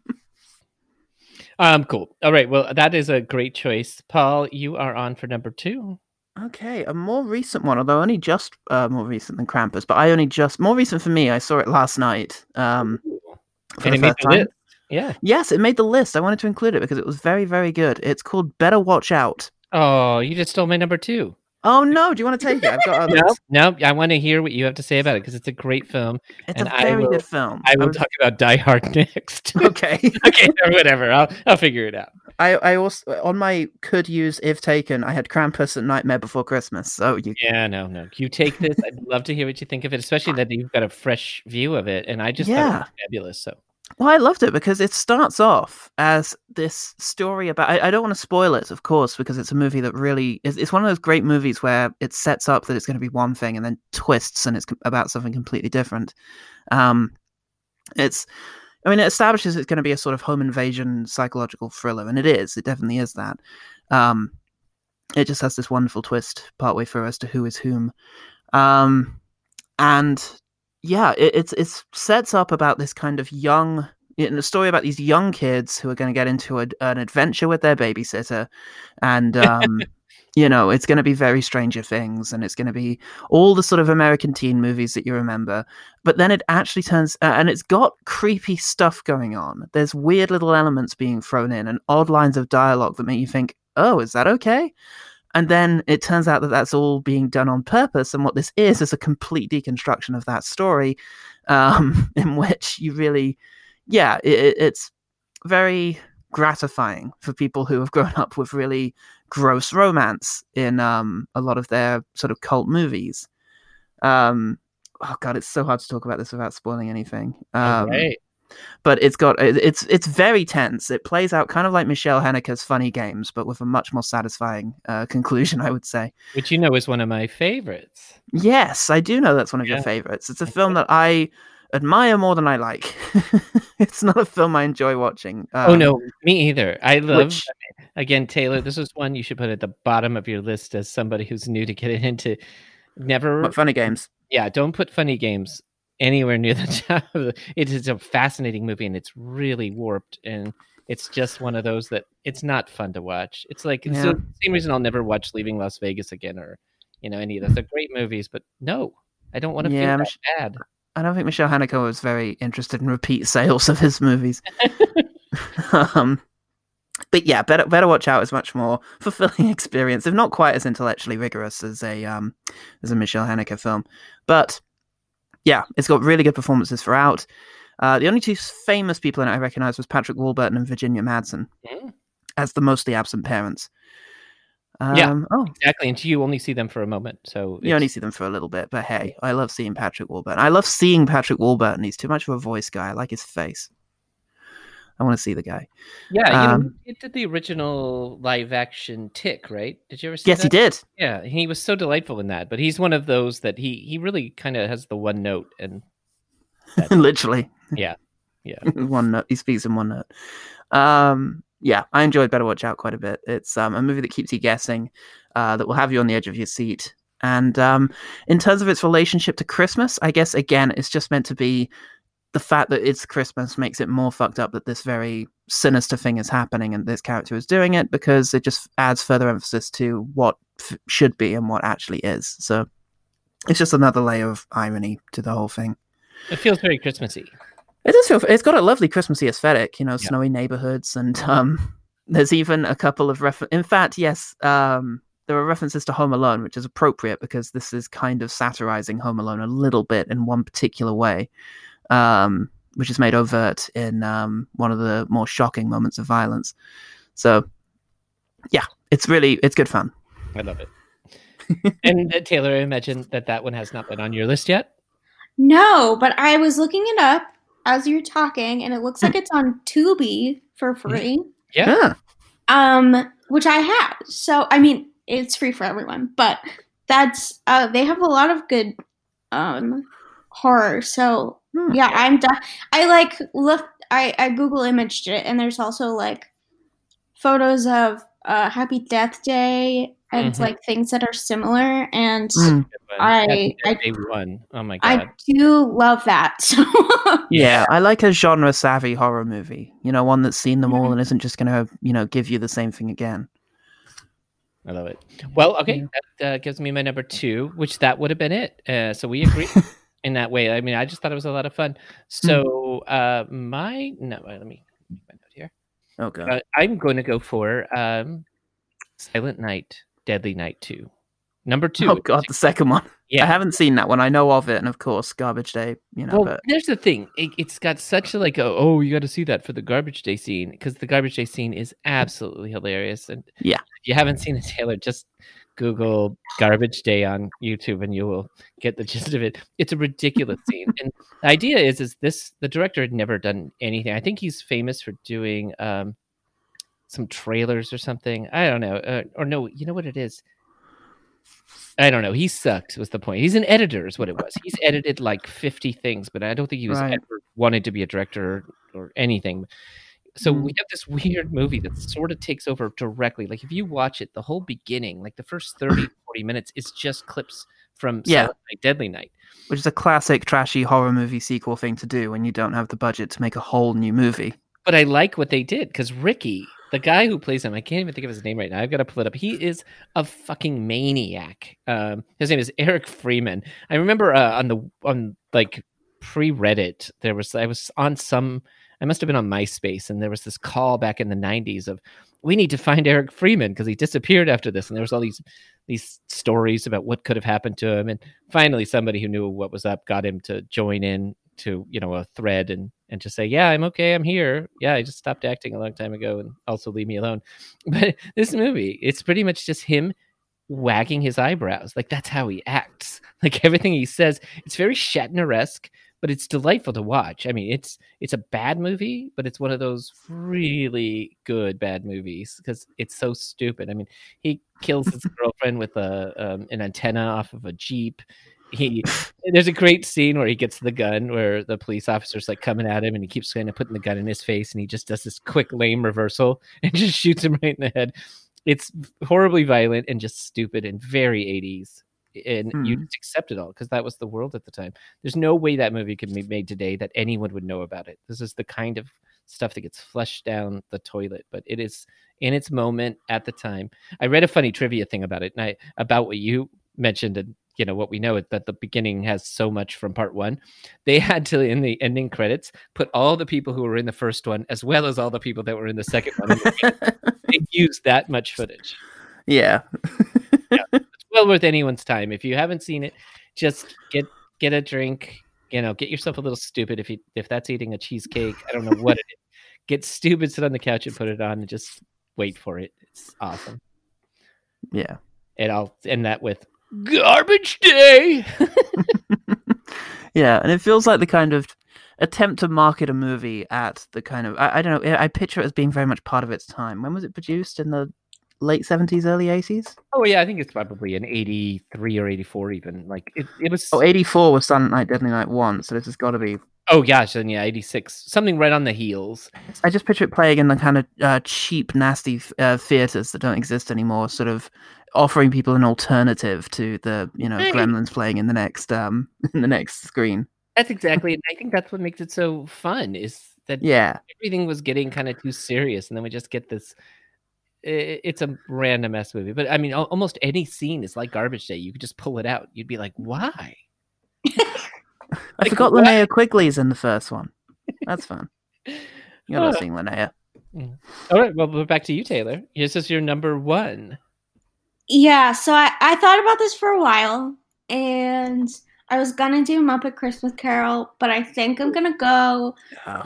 um, cool. All right. Well, that is a great choice, Paul. You are on for number two. Okay, a more recent one, although only just uh, more recent than Krampus, but I only just more recent for me. I saw it last night. Um, for and the it made first the time. list. Yeah. Yes, it made the list. I wanted to include it because it was very, very good. It's called Better Watch Out, Oh, you just stole my number two. Oh no! Do you want to take it? I've got others. No, no, I want to hear what you have to say about it because it's a great film. It's And a I very will- good film. I will was- talk about Die Hard next. Okay. okay, or whatever. I'll I'll figure it out. I I also on my could use if taken. I had Krampus and Nightmare Before Christmas. So you Yeah, no, no. You take this. I'd love to hear what you think of it, especially that you've got a fresh view of it. And I just Yeah. fabulous. So Well, I loved it because it starts off as this story about. I, I don't want to spoil it, of course, because it's a movie that really is. It's one of those great movies where it sets up that it's going to be one thing and then twists and it's about something completely different. Um, it's. I mean, it establishes it's going to be a sort of home invasion psychological thriller, and it is. It definitely is that. Um, it just has this wonderful twist partway through as to who is whom. Um, and yeah, it, it's it's sets up about this kind of young in a story about these young kids who are going to get into a, an adventure with their babysitter, and um, you know it's going to be very Stranger Things, and it's going to be all the sort of American teen movies that you remember. But then it actually turns, uh, and it's got creepy stuff going on. There's weird little elements being thrown in, and odd lines of dialogue that make you think, "Oh, is that okay?" And then it turns out that that's all being done on purpose. And what this is is a complete deconstruction of that story, um, in which you really, yeah, it, it- it's very gratifying for people who have grown up with really gross romance in um, a lot of their sort of cult movies. Um, oh god, it's so hard to talk about this without spoiling anything. Um, right. But it's got it's it's very tense. It plays out kind of like Michael Haneke's Funny Games, but with a much more satisfying uh, conclusion, I would say. which you know is one of my favorites. Yes, I do know that's one of Yeah. your favorites. It's a film that I admire more than I like. it's not a film I enjoy watching. oh um, no, me either. I love which- again, Taylor. This is one you should put at the bottom of your list as somebody who's new to get into. Never, Funny Games. yeah, don't put funny games anywhere near the top. It is a fascinating movie, and it's really warped, and it's just one of those that it's not fun to watch. It's like it's the same reason I'll never watch Leaving Las Vegas again, or you know any of those. They're great movies, but no, I don't want to Yeah, feel Mich- bad. I don't think Michael Haneke was very interested in repeat sales of his movies. um, but yeah, better better watch out is much more fulfilling experience, if not quite as intellectually rigorous as a um as a Michael Haneke film. But yeah, it's got really good performances throughout. Uh, the only two famous people in it I recognized was Patrick Warburton and Virginia Madsen Mm. as the mostly absent parents. Um, Yeah. Oh, Exactly, and you only see them for a moment, so you only see them for a little bit, but hey, I love seeing Patrick Warburton. I love seeing Patrick Warburton. He's too much of a voice guy. I like his face. I want to see the guy. Yeah, you know, Um, he did the original live action Tick, right? Did you ever see Yes, that? he did. Yeah, he was so delightful in that. But he's one of those that he he really kind of has the one note, and Literally. Yeah. Yeah. one note. He speaks in one note. Um, yeah, I enjoyed Better Watch Out quite a bit. It's um, a movie that keeps you guessing, uh, that will have you on the edge of your seat. And um, in terms of its relationship to Christmas, I guess again, it's just meant to be the fact that it's Christmas makes it more fucked up that this very sinister thing is happening and this character is doing it because it just adds further emphasis to what f- should be and what actually is. So it's just another layer of irony to the whole thing. it feels very Christmassy. It does feel. It's got a lovely Christmassy aesthetic, you know, Yeah. snowy neighborhoods, and um, there's even a couple of refer. In fact, yes, um, there are references to Home Alone, which is appropriate because this is kind of satirizing Home Alone a little bit in one particular way, um, which is made overt in um, one of the more shocking moments of violence. So, yeah, it's really it's good fun. I love it. and uh, Taylor, I imagine that that one has not been on your list yet. No, but I was looking it up as you're talking, and it looks like it's on Tubi for free. Yeah. Yeah, Um, which I have. So I mean, it's free for everyone, but that's uh, they have a lot of good um horror. So Hmm. yeah, I'm. De- I like look. I I Google imaged it, and there's also like photos of uh Happy Death Day and Mhm. like things that are similar. And Mm. I- Happy I- one. Oh my god, I do love that. So yeah. I like a genre savvy horror movie. You know, one that's seen them all and isn't just going to you know give you the same thing again. I love it. Well, okay, that uh, gives me my number two, which that would have been it. Uh, so we agree in that way. I mean, I just thought it was a lot of fun. So uh, my no, uh, let me make my note here. Okay. Uh, I'm going to go for um, Silent Night, Deadly Night 2. Number two. Oh god, the second one. Yeah. I haven't seen that one. I know of it, and of course, Garbage Day. You know, Well, but there's the thing. It, it's got such a like a oh you got to see that for the garbage day scene because the garbage day scene is absolutely hilarious. And Yeah. if you haven't seen it, Taylor, just Google garbage day on YouTube and you will get the gist of it. It's a ridiculous scene. And the idea is is this the director had never done anything. I think he's famous for doing um some trailers or something. I don't know. Uh, or no, you know what it is. I don't know. He sucked. Was the point? He's an editor, is what it was. He's edited like fifty things, but I don't think he was Right. ever wanted to be a director or, or anything. So we have this weird movie that sort of takes over directly. Like if you watch it, the whole beginning, like the first 30, 40 minutes, is just clips from Yeah. Silent Night, Deadly Night. which is a classic trashy horror movie sequel thing to do when you don't have the budget to make a whole new movie. But I like what they did because Ricky, the guy who plays him, I can't even think of his name right now. I've got to pull it up. He is a fucking maniac. Um, his name is Eric Freeman. I remember uh, on the on like pre Reddit, there was I was on some. I must have been on MySpace, and there was this call back in the '90s of we need to find Eric Freeman because he disappeared after this, and there was all these these stories about what could have happened to him, and finally somebody who knew what was up got him to join in to you know a thread and and just say yeah i'm okay i'm here. Yeah i just stopped acting a long time ago and also leave me alone. But this movie it's pretty much just him wagging his eyebrows. Like that's how he acts. Like everything he says it's very shatner-esque but it's delightful to watch. I mean it's it's a bad movie but it's one of those really good bad movies because it's so stupid. I mean he kills his girlfriend with a um, an antenna off of a jeep. He there's a great scene where he gets the gun where the police officer's like coming at him and he keeps kind of putting the gun in his face and he just does this quick lame reversal and just shoots him right in the head. It's horribly violent and just stupid and very 80s and you Hmm. just accept it all because that was the world at the time. There's no way that movie could be made today that anyone would know about it. This is the kind of stuff that gets flushed down the toilet but it is in its moment at the time. I read a funny trivia thing about it and i about what you mentioned and you know what we know that the beginning has so much from part one. They had to in the ending credits put all the people who were in the first one as well as all the people that were in the second one. They used that much footage. Yeah. it's well worth anyone's time if you haven't seen it just get get a drink you know get yourself a little stupid if you if that's eating a cheesecake i don't know what it is get stupid sit on the couch and put it on and just wait for it it's awesome Yeah. and i'll end that with garbage day Yeah, and it feels like the kind of attempt to market a movie at the kind of I, I don't know. I I picture it as being very much part of its time. When was it produced? In the late seventies, early eighties? oh yeah i think it's probably an 83 or 84 even like it, it was Oh, 84 was Silent Night, Deadly Night one. So this has got to be. oh gosh then yeah 86 something right on the heels I just picture it playing in the kind of uh, cheap, nasty uh, theaters that don't exist anymore. Sort of offering people an alternative to the you know Hey. Gremlins playing in the next um in the next screen. that's exactly and i think that's what makes it so fun is that Yeah. everything was getting kind of too serious and then we just get this it's a random ass movie but i mean almost any scene is like garbage day you could just pull it out you'd be like why I Like, forgot what? Linnea Quigley's in the first one. That's fun. You're not seeing sing Linnea. Mm. all right well we're back to you taylor this is your number one Yeah, so I, I thought about this for a while and I was gonna do Muppet Christmas Carol, but I think I'm gonna go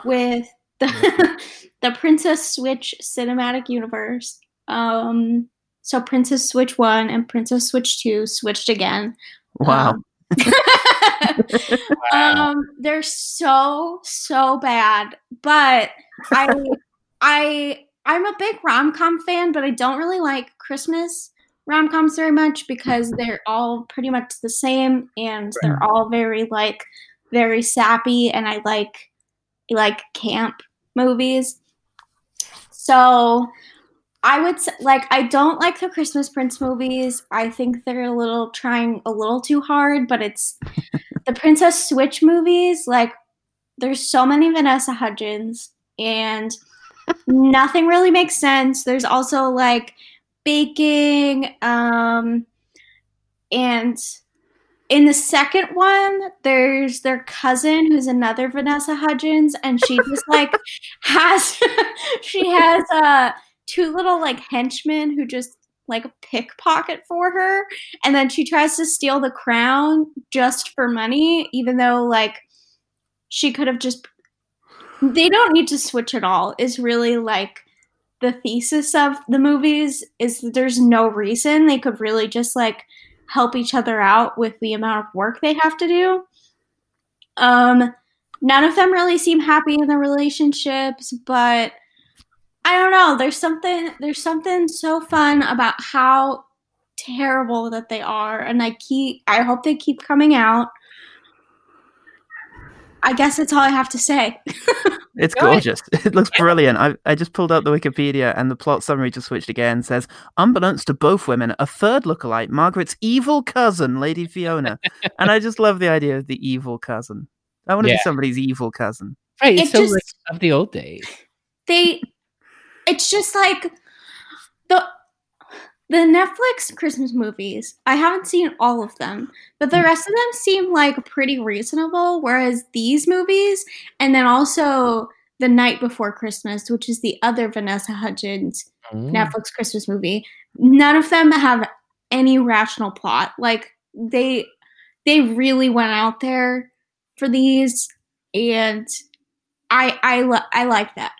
with the the Princess Switch cinematic universe. Um so Princess Switch 1 and Princess Switch 2 switched again. Wow. Um, um they're so so bad, but I I I'm a big rom-com fan, but I don't really like Christmas rom-coms very much because they're all pretty much the same and they're all very like very sappy and I like like camp movies. So I would say, like I don't like the Christmas Prince movies. I think they're a little trying a little too hard, but it's the Princess Switch movies like there's so many Vanessa Hudgens and nothing really makes sense. There's also like baking um and in the second one there's their cousin who's another Vanessa Hudgens and she just like has she has uh two little like henchmen who just like pickpocket for her and then she tries to steal the crown just for money even though like she could have just they don't need to switch at all is really like the thesis of the movies is that there's no reason they could really just like help each other out with the amount of work they have to do. Um none of them really seem happy in their relationships but I don't know. There's something there's something so fun about how terrible that they are, and I keep I hope they keep coming out. I guess that's all I have to say. It's gorgeous. It looks brilliant. I, I just pulled up the Wikipedia and the plot summary just switched again. Says, unbeknownst to both women, a third lookalike, Margaret's evil cousin, Lady Fiona. and I just love the idea of the evil cousin. I want to Yeah. be somebody's evil cousin. Right. It so just- of the old days. they it's just like the the Netflix Christmas movies. I haven't seen all of them, but the rest of them seem like pretty reasonable. Whereas these movies, and then also The Night Before Christmas, which is the other Vanessa Hudgens Mm. Netflix Christmas movie, none of them have any rational plot. Like they they really went out there for these, and I I li- I like that.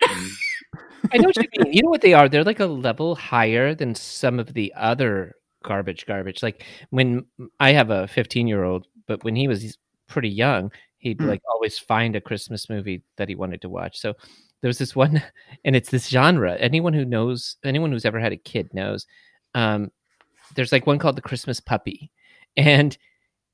I know what you mean. You know what they are? They're like a level higher than some of the other garbage garbage. Like when I have a 15 year old, but when he was pretty young, he'd Hmm. like always find a Christmas movie that he wanted to watch. So there was this one, and it's this genre. Anyone who knows, anyone who's ever had a kid knows. Um, there's like one called the Christmas Puppy, and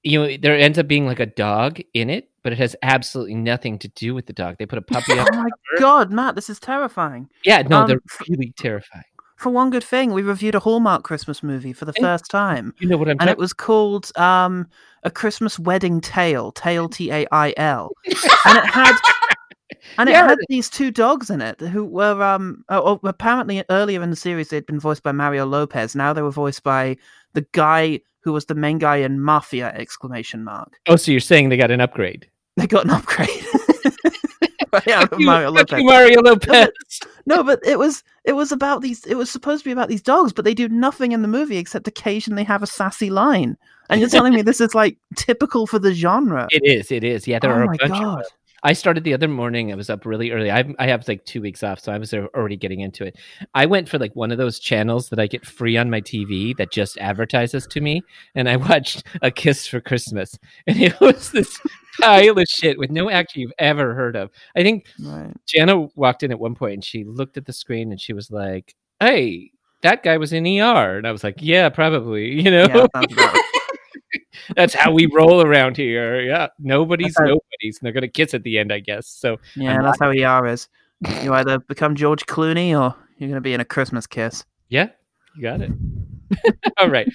you know there ends up being like a dog in it, but it has absolutely nothing to do with the dog. They put a puppy. Oh my god, Matt, this is terrifying. Yeah, no, Um, they're really terrifying. For one good thing, we reviewed a Hallmark Christmas movie for the And- first time. You know what I'm And talking it was called um, A Christmas Wedding Tail, Tail T A I L. And it had and it Yeah. had these two dogs in it who were um oh, oh, apparently earlier in the series they'd been voiced by Mario Lopez. Now they were voiced by the guy who was the main guy in Mafia exclamation mark. Oh, so you're saying they got an upgrade? They got an upgrade. yeah, you- Mario Lopez. Mario Lopez. No, but it was it was about these. It was supposed to be about these dogs, but they do nothing in the movie except occasionally have a sassy line. And you're telling me this is like typical for the genre? It is. It is. Yeah, there oh are a bunch. Of, god! I started the other morning. I was up really early. I I have like two weeks off, so I was already getting into it. I went for like one of those channels that I get free on my TV that just advertises to me, and I watched A Kiss for Christmas, and it was this pile of shit with no actor you've ever heard of. I think Right. Jana walked in at one point and she looked at the screen and she was like, "Hey." That guy was in ER, and I was like, "Yeah, probably." You know, Yeah, sounds about right. That's how we roll around here. Yeah. Nobody's how- nobody's. And they're gonna kiss at the end, I guess. So yeah, I'm that's how ER is. You either become George Clooney or you're going to be in a Christmas kiss. yeah, you got it. All right.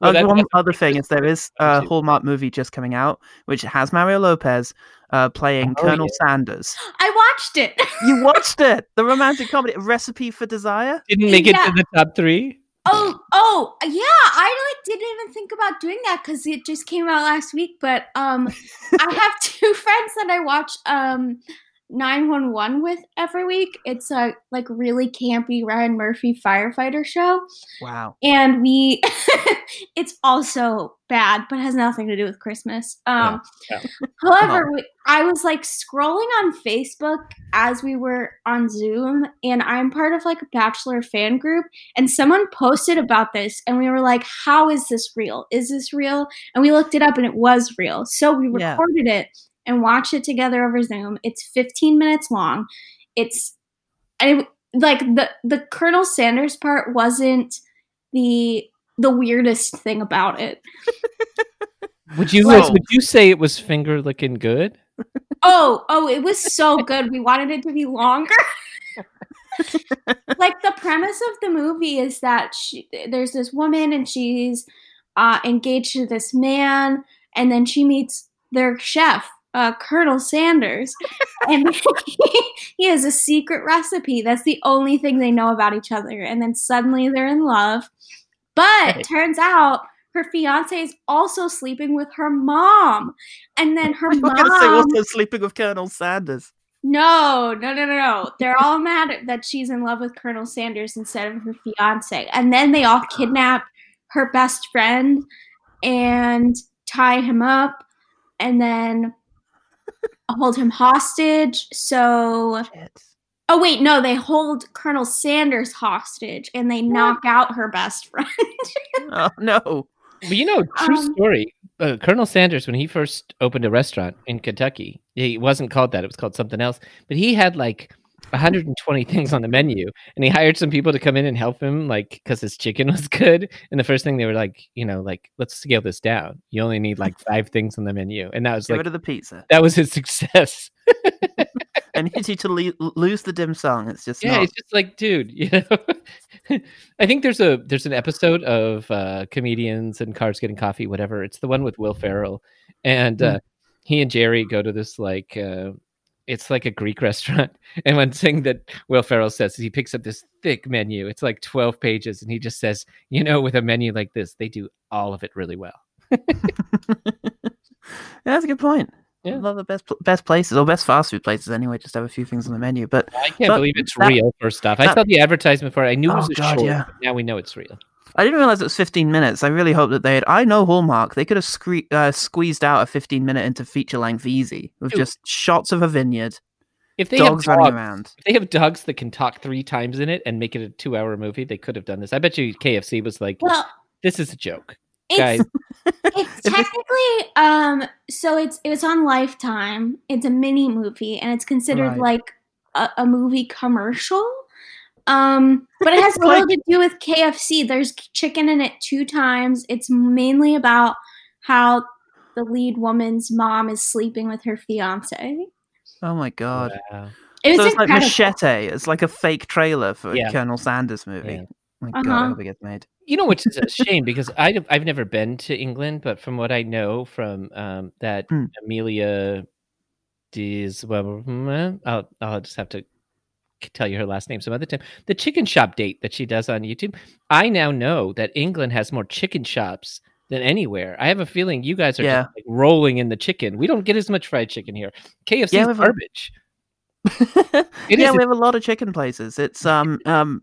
Well, that- one that's- other thing is there is a Absolutely. Hallmark movie just coming out, which has Mario Lopez uh, playing Oh, Colonel yeah. Sanders. I watched it. You watched it, the romantic comedy Recipe for Desire. Didn't make it Yeah. to the top three. Oh, oh, yeah. I like didn't even think about doing that because it just came out last week. But um, I have two friends that I watch um 911 with every week. It's a like really campy Ryan Murphy firefighter show. Wow. And we it's also bad, but has nothing to do with Christmas. Um yeah. however, we, I was like scrolling on Facebook as we were on Zoom, and I'm part of like a bachelor fan group, and someone posted about this, and we were like, How is this real? Is this real? And we looked it up and it was real. So we Yeah. recorded it and watch it together over Zoom. It's 15 minutes long. It's and it, like the the Colonel Sanders part wasn't the the weirdest thing about it. Would you Whoa. would you say it was finger looking good? Oh, oh, it was so good. We wanted it to be longer. like the premise of the movie is that she, there's this woman and she's uh, engaged to this man, and then she meets their chef, uh, Colonel Sanders, and he has a secret recipe. That's the only thing they know about each other, and then suddenly they're in love. But Right. turns out her fiance is also sleeping with her mom, and then her I was going say mom. also sleeping with Colonel Sanders. No, no, no, no, no. They're all mad that she's in love with Colonel Sanders instead of her fiance. And then they all kidnap her best friend and tie him up and then hold him hostage. So Shit. Oh wait, no, they hold Colonel Sanders hostage and they knock out her best friend. Oh no. But you know, true Um, story. Uh, Colonel Sanders, when he first opened a restaurant in Kentucky, it wasn't called that; it was called something else. But he had like 120 things on the menu, and he hired some people to come in and help him, like because his chicken was good. And the first thing they were like, you know, like let's scale this down. You only need like five things on the menu, and that was Get like rid of the pizza. that was his success. And need you to le- lose the dim sum. It's just yeah, not. it's just like, dude, you know. I think there's a there's an episode of uh, comedians and cars getting coffee, whatever. It's the one with Will Ferrell, and uh, he and Jerry go to this like uh, it's like a Greek restaurant. And one thing that Will Ferrell says is he picks up this thick menu. It's like twelve pages, and he just says, you know, with a menu like this, they do all of it really well. Yeah, that's a good point. Yeah. I love the best best places or best fast food places anyway. Just have a few things on the menu, but I can't But believe it's that- real. First off, I saw the advertisement for it. I knew it Oh, was a God, short. yeah. Now we know it's real. I didn't realize it was 15 minutes. I really hope that they had. I know Hallmark. They could have scre- uh, squeezed out a 15 minute into feature length easy with Dude. just shots of a vineyard, If they dogs have running dogs, around. If they have dogs that can talk three times in it and make it a two hour movie, they could have done this. I bet you KFC was like, well, this is a joke. it's Guys, it's technically um so it's it was on Lifetime. It's a mini movie and it's considered Right. like a, a movie commercial. Um but it has Like- little to do with KFC. There's chicken in it two times. It's mainly about how the lead woman's mom is sleeping with her fiance. Oh my god! wow. It was So it's like. Machete. It's like a fake trailer for Yeah. a Colonel Sanders movie. Yeah. My god, I Uh-huh. hope it gets made. You know, which is a shame because I, I've never been to England, but from what I know from um, that Hmm. Amelia Diz, well, mm, I'll, I'll just have to tell you her last name some other time. The chicken shop date that she does on YouTube. I now know that England has more chicken shops than anywhere. I have a feeling you guys are Yeah. just like rolling in the chicken. We don't get as much fried chicken here. KFC Yeah, is we've a- garbage. Yeah, we have a lot of chicken places. It's um um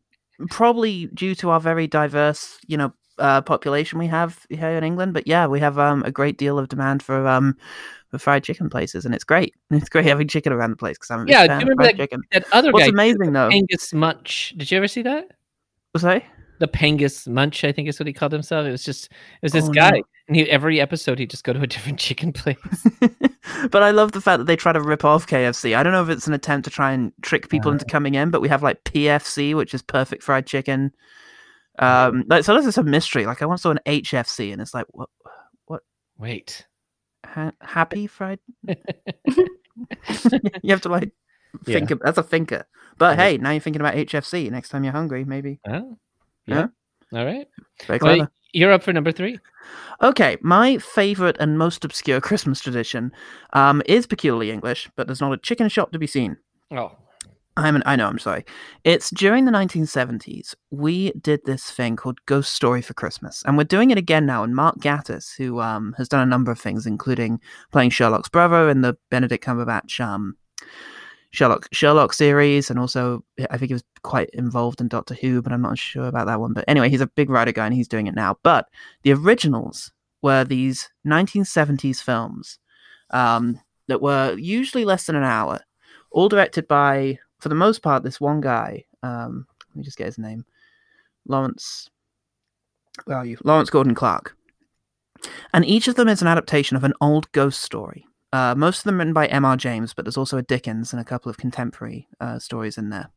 probably due to our very diverse, you know, uh, population we have here in England. But yeah, we have um a great deal of demand for um for fried chicken places, and it's great. It's great having chicken around the place because I'm Yeah, do you remember fried that- chicken. That other What's guy, amazing though, Angus Munch. Did you ever see that? was I? the Pangus Munch, I think is what he called himself. It was just it was this Oh, guy, no. and he every episode he'd just go to a different chicken place. but I love the fact that they try to rip off KFC. I don't know if it's an attempt to try and trick people Uh. into coming in, but we have like PFC, which is perfect fried chicken. Um, like so, this is a mystery. Like I once saw an HFC, and it's like, what, what, Wait, ha- happy fried? you have to like Yeah. think. Of, that's a thinker. But Yeah. hey, now you're thinking about HFC. Next time you're hungry, maybe. oh, yeah, all right. Very Well, clever. you're up for number three. Okay, my favorite and most obscure Christmas tradition um, is peculiarly English, but there's not a chicken shop to be seen. Oh, I'm an, I know, I'm sorry. It's during the 1970s, we did this thing called Ghost Story for Christmas. And we're doing it again now. And Mark Gatiss, who um, has done a number of things, including playing Sherlock's brother in the Benedict Cumberbatch um, Sherlock Sherlock series, and also I think he was quite involved in Doctor Who, but I'm not sure about that one. But anyway, he's a big writer guy and he's doing it now. But the originals were these 1970s films um, that were usually less than an hour, all directed by, for the most part, this one guy. Um, let me just get his name, Lawrence. Where are you? Lawrence Gordon Clark. And each of them is an adaptation of an old ghost story. Uh, most of them written by M.R. James, but there's also a Dickens and a couple of contemporary uh, stories in there.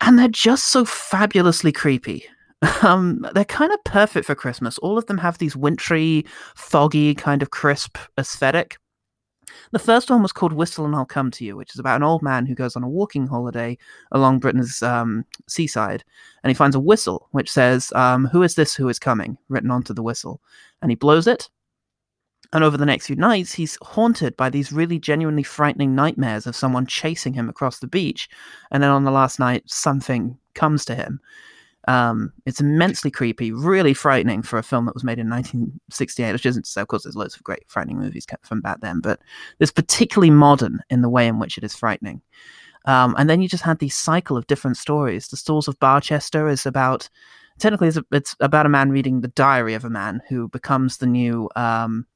And they're just so fabulously creepy. Um, they're kind of perfect for Christmas. All of them have these wintry, foggy, kind of crisp aesthetic. The first one was called Whistle and I'll Come to You, which is about an old man who goes on a walking holiday along Britain's um, seaside, and he finds a whistle which says, um, "Who is this? Who is coming?" written onto the whistle, and he blows it. And over the next few nights, he's haunted by these really genuinely frightening nightmares of someone chasing him across the beach. And then on the last night, something comes to him. Um, it's immensely creepy, really frightening for a film that was made in 1968, which isn't to say, of course, there's loads of great frightening movies from back then, but it's particularly modern in the way in which it is frightening. Um, and then you just had these cycle of different stories. The Stalls of Barchester is about, technically, it's, a, it's about a man reading the diary of a man who becomes the new um,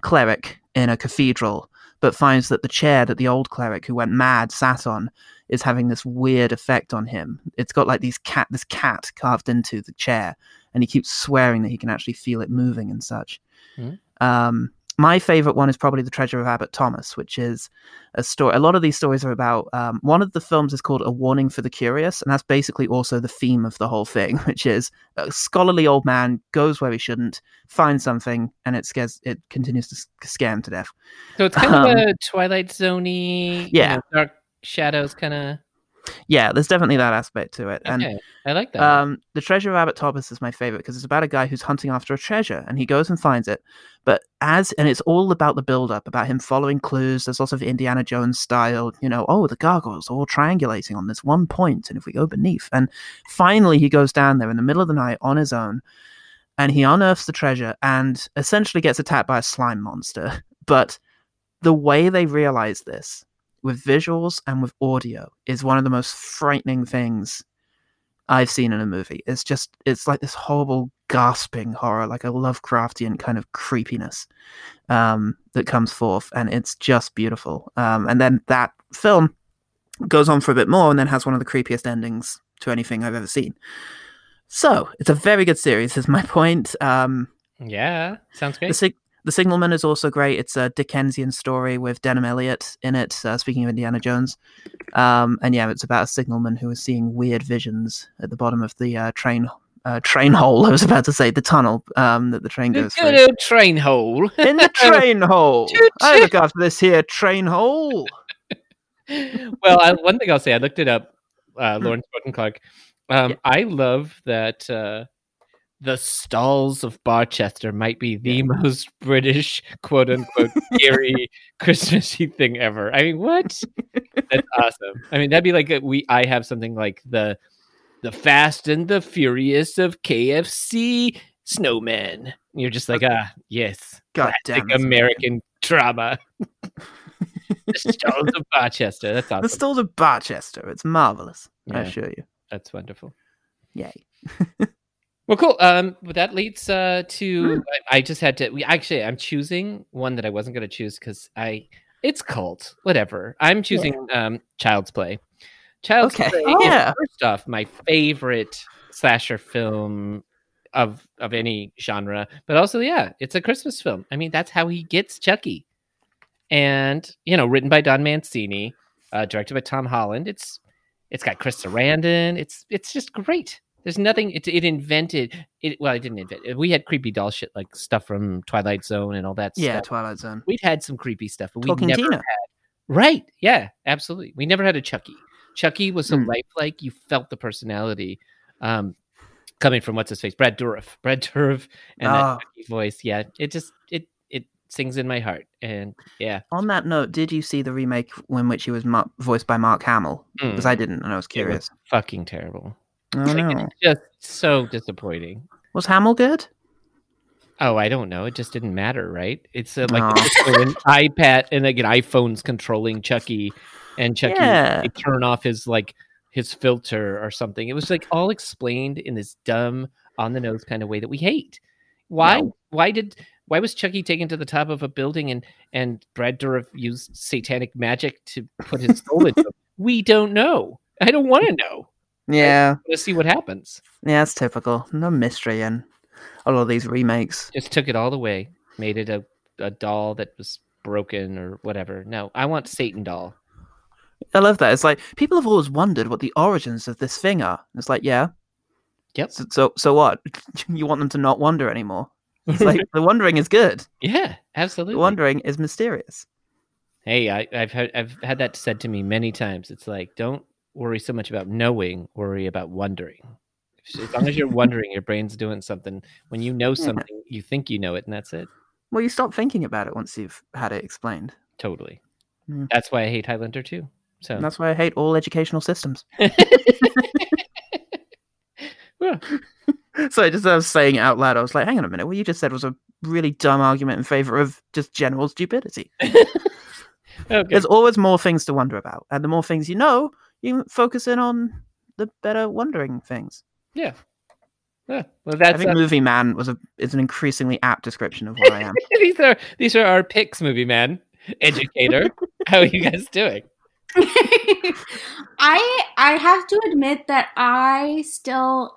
cleric in a cathedral, but finds that the chair that the old cleric who went mad sat on is having this weird effect on him. It's got like these cat, this cat carved into the chair, and he keeps swearing that he can actually feel it moving and such. Mhm. Um, my favorite one is probably the Treasure of Abbot Thomas, which is a story. A lot of these stories are about. Um, one of the films is called A Warning for the Curious, and that's basically also the theme of the whole thing, which is a scholarly old man goes where he shouldn't, finds something, and it scares. It continues to scare him to death. So it's kind Um, of a Twilight Zoney, Yeah. you know, dark shadows kind of. Yeah, there's definitely that aspect to it, and I like that. Um, the Treasure of Abbot Thomas is my favorite because it's about a guy who's hunting after a treasure, and he goes and finds it. But as and it's all about the build-up, about him following clues. There's lots of Indiana Jones style, you know. Oh, the gargoyles are all triangulating on this one point, and if we go beneath, and finally he goes down there in the middle of the night on his own, and he unearths the treasure, and essentially gets attacked by a slime monster. But the way they realize this with visuals and with audio is one of the most frightening things I've seen in a movie. It's just it's like this horrible gasping horror, like a Lovecraftian kind of creepiness um, that comes forth, and it's just beautiful. Um, and then that film goes on for a bit more, and then has one of the creepiest endings to anything I've ever seen. So it's a very good series. Is my point. Um, yeah, sounds the, great. sig- the Signalman is also great. It's a Dickensian story with Denholm Elliott in it. Uh, speaking of Indiana Jones, um, and yeah, it's about a signalman who is seeing weird visions at the bottom of the uh, train uh, train hole. I was about to say the tunnel um, that the train goes good through. train hole. In the train hole. I look after this here train hole. well, I, one thing I'll say, I looked it up. Uh. Lawrence Gordon Clark. Um, Yeah. I love that uh, the stalls of Barchester might be the most British, quote unquote, scary Christmassy thing ever. I mean, what? That's awesome. I mean, that'd be like a, we. I have something like the the Fast and the Furious of KFC snowmen. You're just like, ah, yes, God classic damn it. American trauma. the stalls of Barchester. That's awesome. The stalls of Barchester. It's marvelous. I assure you. That's wonderful. Yay. Well, cool. Um, but that leads uh, to Hmm. I, I just had to. We actually, I'm choosing one that I wasn't going to choose because I it's cult. Whatever. I'm choosing um, Child's Play. Child's Okay. Play. Oh, is, yeah. First off, my favorite slasher film of of any genre, but also yeah, it's a Christmas film. I mean, that's how he gets Chucky, and you know, written by Don Mancini, uh, directed by Tom Holland. It's it's got Chris Sarandon. It's it's just great. There's nothing. It, it invented it. Well, it didn't invent. it. We had creepy doll shit like stuff from Twilight Zone and all that. Stuff. Yeah, stuff. Twilight Zone. we'd had some creepy stuff, but we never Tina. had. Right? Yeah, absolutely. We never had a Chucky. Chucky was so Hmm. lifelike. You felt the personality um, coming from what's his face, Brad Dourif. Brad Dourif and Ah. that Chucky voice. Yeah, it just it it sings in my heart. And yeah, On that note, did you see the remake in which he was voiced by Mark Hamill? Because Mm. I didn't, and I was it was curious. fucking terrible. Oh Like, no. it's just so disappointing. Was Hamill good? Oh, I don't know. It just didn't matter, right? It's uh, like so an iPad and an iPhone's controlling Chucky, and Chucky Yeah. turn off his like his filter or something. It was like all explained in this dumb, on the nose kind of way that we hate. Why? No. Why did? Why was Chucky taken to the top of a building and and Brad Dourif used satanic magic to put his soul into? him? We don't know. I don't want to know. Yeah, Let's see what happens. yeah, it's typical. No mystery in a lot of these remakes. just took it all the way, made it a, a doll that was broken or whatever. No, I want Satan doll. I love that. It's like people have always wondered what the origins of this thing are. It's like, yeah. Yep. So, so, so what? you want them to not wonder anymore? It's like the wondering is good. yeah, absolutely. The wondering is mysterious. Hey, I, I've heard, I've had that said to me many times. It's like don't worry so much about knowing, worry about wondering. As long as you're wondering, your brain's doing something. When you know something, you think you know it, and that's it. Well, you stop thinking about it once you've had it explained. Totally. Mm. That's why I hate Highlander too. So And that's why I hate all educational systems. Yeah. so I just I was saying it out loud. I was like, hang on a minute, what you just said was a really dumb argument in favor of just general stupidity. Okay. There's always more things to wonder about, and the more things you know, you focus in on the better wondering things. Yeah. Yeah. Well, that's, I think uh, movie man was a is an increasingly apt description of what I am. these are these are our picks, movie man, educator. How are you guys doing? I I have to admit that I still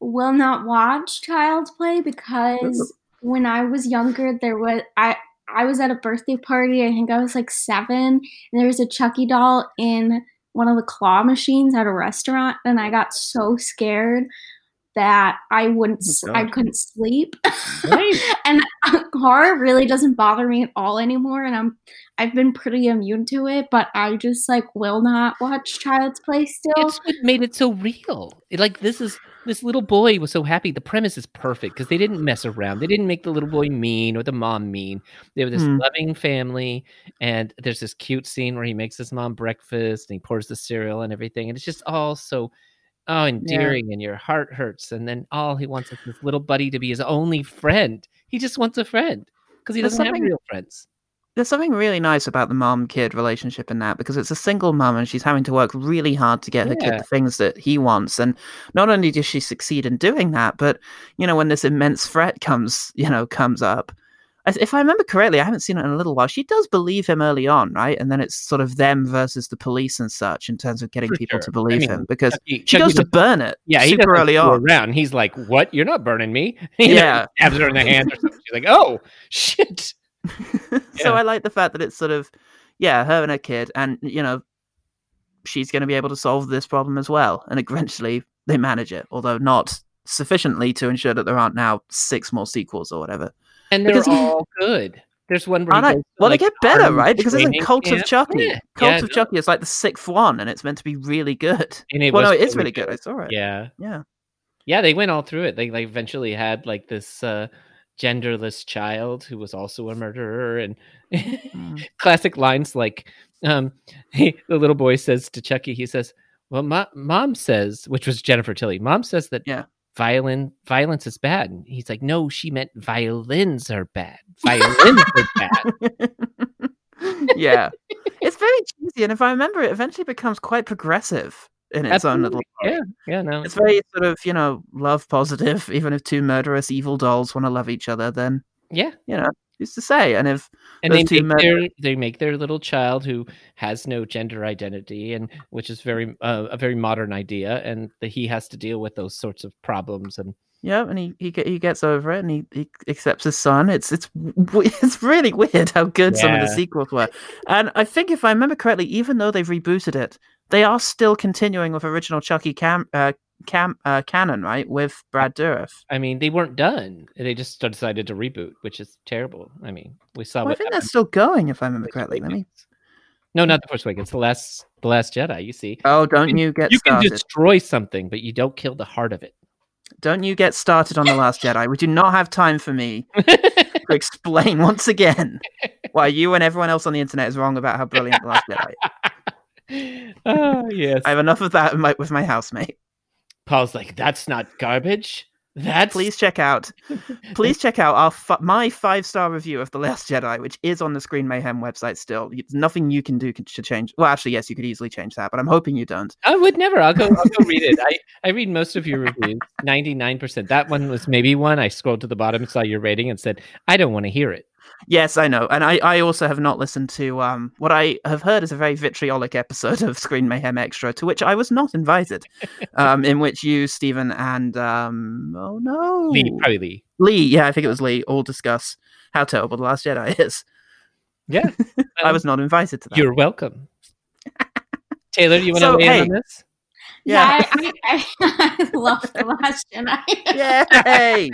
will not watch Child's Play because when I was younger there was I I was at a birthday party, I think I was like 7, and there was a Chucky doll in one of the claw machines at a restaurant and I got so scared that I wouldn't oh s I couldn't sleep. Right. and uh, horror really doesn't bother me at all anymore and i'm i've been pretty immune to it but i just like will not watch child's play still It's what made it so real. Like this is this little boy was so happy. The premise is perfect because they didn't mess around. They didn't make the little boy mean or the mom mean. They were this Hmm. loving family, and there's this cute scene where he makes his mom breakfast and he pours the cereal and everything, and it's just all so oh endearing, and your heart hurts. And then all he wants is this little buddy to be his only friend. He just wants a friend because he doesn't have real friends. There's something really nice about the mom kid relationship in that because it's a single mom and she's having to work really hard to get her kid the things that he wants. And not only does she succeed in doing that, but you know, when this immense threat comes, you know, comes up, if I remember correctly, I haven't seen it in a little while. She does believe him early on, right? And then it's sort of them versus the police and such in terms of getting For people sure. to I believe mean, him because Chucky- she Chucky goes to burn it Yeah, he super doesn't early on. around. He's like, "What? You're not burning me." Yeah. stabs her in the hand or something. She's like, "Oh shit!" so I like the fact that it's sort of, yeah, her and her kid, and you know, she's going to be able to solve this problem as well. And eventually they manage it, although not sufficiently to ensure that there aren't now six more sequels or whatever. And they're Because- all good. There's one where he I- to, well, like, they get better, right? Because isn't training Cult of. Chucky? Yeah, Cult yeah, of no. Chucky is like the sixth one, and it's meant to be really good. And it well, no, it is really really good. I saw it. Yeah, Yeah. yeah. They went all through it. They like eventually had like this uh, genderless child who was also a murderer, and Mm. classic lines like um, the little boy says to Chucky, he says, "Well, mo- mom says," which was Jennifer Tilly. Mom says that Yeah. violin violence is bad. And he's like, "No, she meant violins are bad. Violins are bad." yeah, it's very cheesy, and if I remember, it eventually becomes quite progressive in its own little. Absolutely. Yeah, yeah, no. It's very sort of you know love positive. Even if two murderous evil dolls want to love each other, then yeah. you know who's to say? And if and they make men- their they make their little child who has no gender identity and which is very uh, a very modern idea and that he has to deal with those sorts of problems and yeah, and he he, get, he gets over it and he, he accepts his son. It's it's it's really weird how good some of the sequels were. And I think if I remember correctly, even though they've rebooted it, they are still continuing with original Chucky cam uh, cam uh, canon, right? With Brad Dourif. i mean they weren't done they just decided to reboot which is terrible i mean we saw Well, I think they're still going, if I remember correctly. Let me. no not the first week it's the last the last jedi you see Oh, don't And you get you started? can destroy something but you don't kill the heart of it Don't you get started on the Last Jedi? We do not have time for me to explain once again why you and everyone else on the internet is wrong about how brilliant the Last Jedi. is. oh yes I have enough of that with my, with my housemate. paul's like that's not garbage that's Please check out, please check out our fi- my five star review of the Last Jedi, which is on the Screen Mayhem website. Still, It's nothing you can do to change. Well, actually, yes, you could easily change that, but I'm hoping you don't. I would never. I'll go. I'll go read it. I, I read most of your reviews. Ninety nine percent. That one was maybe one. I scrolled to the bottom, saw your rating, and said, "I don't want to hear it." Yes, I know, and I, I also have not listened to um what I have heard is a very vitriolic episode of Screen Mayhem Extra, to which I was not invited, um, in which you, Stephen, and um oh no, Lee, probably Lee. Lee, yeah, I think it was Lee, all discuss how terrible the Last Jedi is. Yeah, I Um, was not invited to that. You're welcome. Taylor, you want So, to weigh in on this? yeah, I, I, I love the last Jedi. Yay!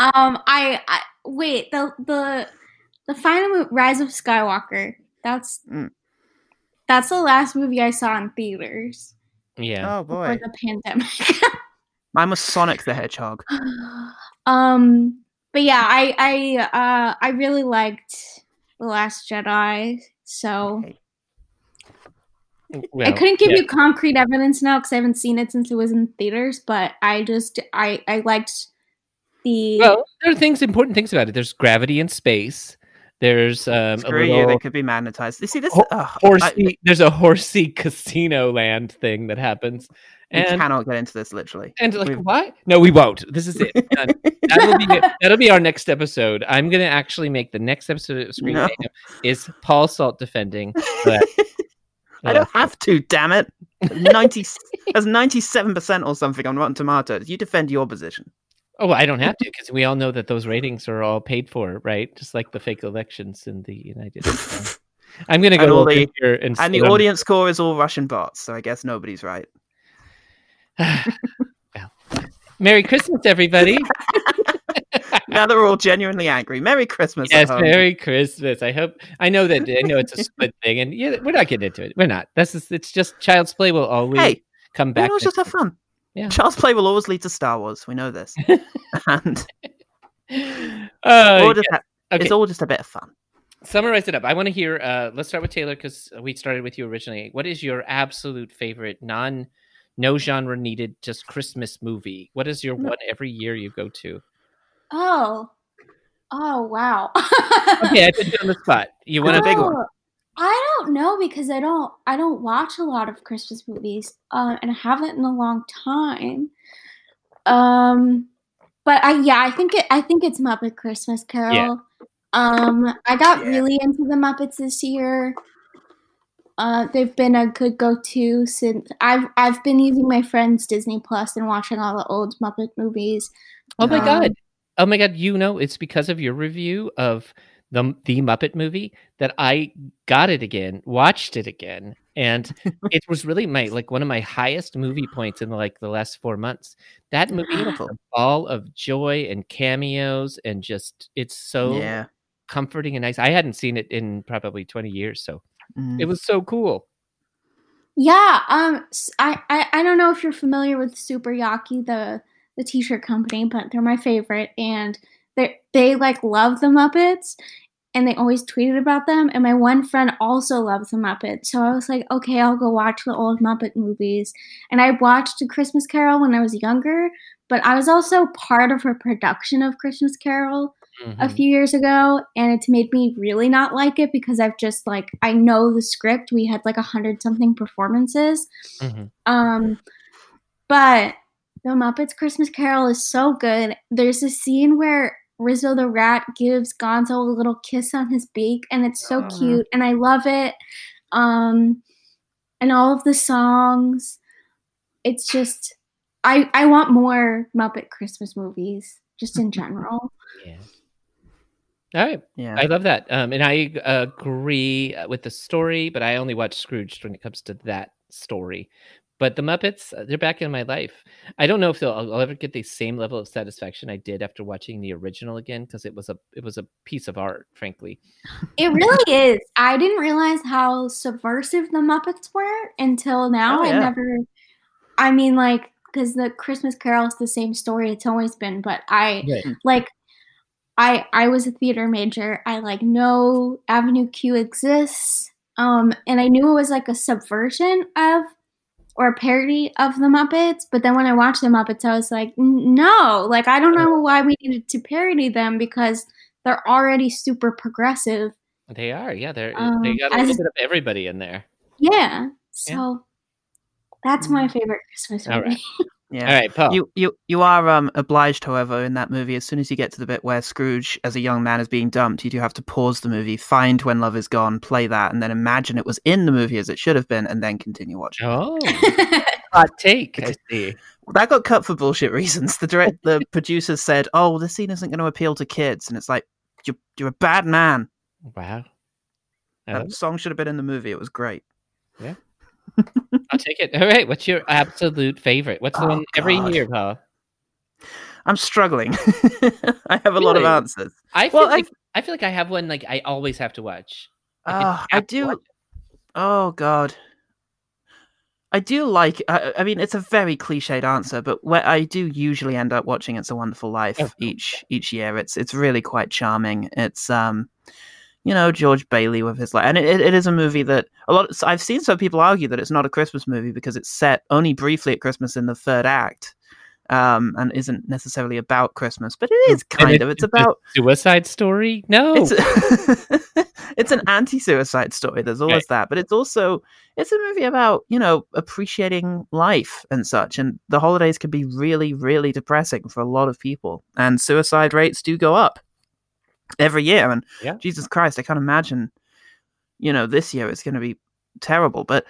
Um, I, I wait the the the final mo- Rise of Skywalker. That's Mm. that's the last movie I saw in theaters Yeah. oh before boy, the pandemic. mine was Sonic the Hedgehog. um, but yeah, I I uh I really liked the Last Jedi. So Okay. Well, I couldn't give yeah. you concrete evidence now because I haven't seen it since it was in theaters, but I just I I liked the Well, there are things, important things about it. There's gravity in space. There's um, a Screw you, little they could be magnetized. You see this? Ho- ugh, I- horsey. there's a horsey casino land thing that happens, And, we cannot get into this literally. and like we've- what? No, we won't. This is it. That'll be that'll be our next episode. I'm gonna actually make the next episode of Screen No. Is Paul Salt defending. But, I don't have to, damn it. 90 There's 97% or something on Rotten Tomatoes. You defend your position. Oh, well, I don't have to because we all know that those ratings are all paid for, right? Just like the fake elections in the United States. I'm gonna And go all over the- here and, And the on- audience score is all Russian bots, so I guess nobody's right. well, Merry Christmas, everybody! Now they're all genuinely angry. Merry Christmas. yes. Merry Christmas. I hope. I know that. I know it's a split thing, and yeah, we're not getting into it. We're not. That's just, it's just child's play will always Hey, come back. know, just have fun. Yeah. Child's play will always lead to Star Wars. We know this. and Uh, all just ha- okay. it's all just a bit of fun. summarize it up. I want to hear. Uh, let's start with Taylor because we started with you originally. What is your absolute favorite non, no genre needed, just Christmas movie? What is your No. one every year you go to? oh oh wow. Okay, I put you on the spot. You want a big one. I don't know because I don't I don't watch a lot of Christmas movies, um, and I haven't in a long time. Um, but I yeah I think it I think it's Muppet Christmas Carol. Um, I got Yeah. really into the Muppets this year. Uh, they've been a good go-to since I've I've been using my friend's Disney Plus and watching all the old Muppet movies. Oh my Um, god! Oh my god! You know, it's because of your review of the the Muppet movie that I got it again, watched it again, and it was really my like one of my highest movie points in like the last four months. That movie, is Beautiful. all of joy and cameos, and just it's so Yeah. comforting and nice. I hadn't seen it in probably twenty years, so Mm. it was so cool. Yeah, um, i i don't know if you're familiar with Super Yaki, the the t-shirt company, but they're my favorite, and they they like love the Muppets, and they always tweeted about them. And my one friend also loves the Muppets, so I was like, okay, I'll go watch the old Muppet movies. And I watched A Christmas Carol when I was younger, but I was also part of a production of Christmas Carol a Mhm. few years ago and it's made me really not like it because I've just like I know the script. We had like a hundred something performances. Mhm. Um but the Muppets Christmas Carol is so good. There's a scene where Rizzo the rat gives Gonzo a little kiss on his beak and it's so Aw. cute and I love it. Um and all of the songs it's just I I want more Muppet Christmas movies just in general. Yeah. All right. Yeah. I love that. Um, and I uh, agree uh, with the story, but I only watch Scrooge when it comes to that story. But the Muppets, uh, they're back in my life. I don't know if they'll, I'll ever get the same level of satisfaction I did after watching the original again because it was a it was a piece of art, frankly. It really is. I didn't realize how subversive the Muppets were until now. Oh, I never. I mean, like, because the Christmas Carol is the same story it's always been, but I Right. like. I I was a theater major. I like know Avenue Q exists. Um, and I knew it was like a subversion of or a parody of the Muppets. But then when I watched the Muppets, I was like, no, like I don't know why we needed to parody them because they're already super progressive. They are, yeah. They're they Um, got a as- little bit of everybody in there. Yeah. So that's my favorite Christmas All movie. right. yeah. All right, Paul. You you you are um obliged, however, in that movie. As soon as you get to the bit where Scrooge, as a young man, is being dumped, you do have to pause the movie, find When Love Is Gone, play that, and then imagine it was in the movie as it should have been, and then continue watching. oh, hot take. I see. That got cut for bullshit reasons. The direct the producers said, "Oh, this scene isn't going to appeal to kids," and it's like, "You're you're a bad man." Wow. I That love song should have been in the movie. It was great. I'll take it. All right. What's your absolute favorite? What's the Oh, one every God. year, Paul? I'm struggling. I have a lot of answers. I feel Well, like I feel like I have one like I always have to watch. Like, Ah, I do. watch Oh God. I do like. I, I mean, it's a very cliched answer, but where I do usually end up watching "It's a Wonderful Life" Oh. each each year. It's it's really quite charming. It's um, you know George Bailey with his like, and it, it is a movie that a lot. I've seen some people argue that it's not a Christmas movie because it's set only briefly at Christmas in the third act, um, and isn't necessarily about Christmas, but it is And kind of. It's a about Suicide Story. No, it's it's an anti-suicide story. There's always that, but it's also it's a movie about you know appreciating life and such. And the holidays can be really, really depressing for a lot of people, and suicide rates do go up every year. And Yeah. Jesus Christ, I can't imagine. You know, this year it's going to be terrible, but.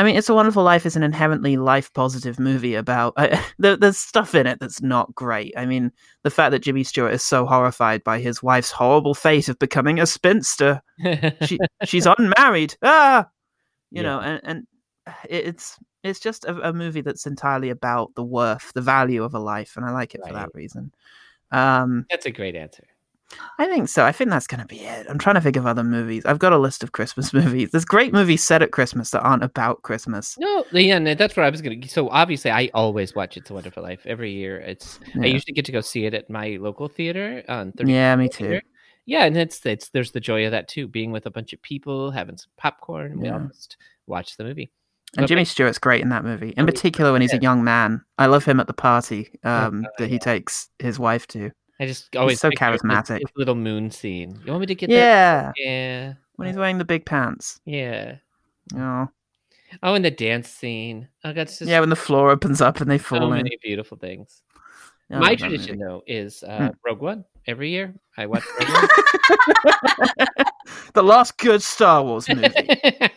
I mean, It's a Wonderful Life is an inherently life positive movie about. Uh, there, there's stuff in it that's not great. I mean, the fact that Jimmy Stewart is so horrified by his wife's horrible fate of becoming a spinster. She, she's unmarried. Ah, you Yeah. know, and and it's it's just a, a movie that's entirely about the worth, the value of a life, and I like it for that reason. Um, that's a great answer. I think so. I think that's going to be it. I'm trying to think of other movies. I've got a list of Christmas movies. There's great movies set at Christmas that aren't about Christmas. No, yeah, and that's what I was gonna. So obviously, I always watch It's a Wonderful Life every year. It's I usually get to go see it at my local theater on 30 Yeah, me too. theater. Yeah, and it's it's there's the joy of that too, being with a bunch of people, having some popcorn. We Yeah. just watch the movie. And Jimmy Stewart's great in that movie, in Oh, particular when he's a young man. I love him at the party um, Oh, that he takes his wife to. I just always so picture his- charismatic. his little moon scene. You want me to get that? Yeah, Yeah, when he's wearing the big pants. yeah. Oh, Oh, and the dance scene. Oh, that's just yeah, when the floor opens up and they fall so in. many beautiful things. I My tradition, though, is uh, Hmm. Rogue One. Every year, I watch Rogue One. the last good Star Wars movie.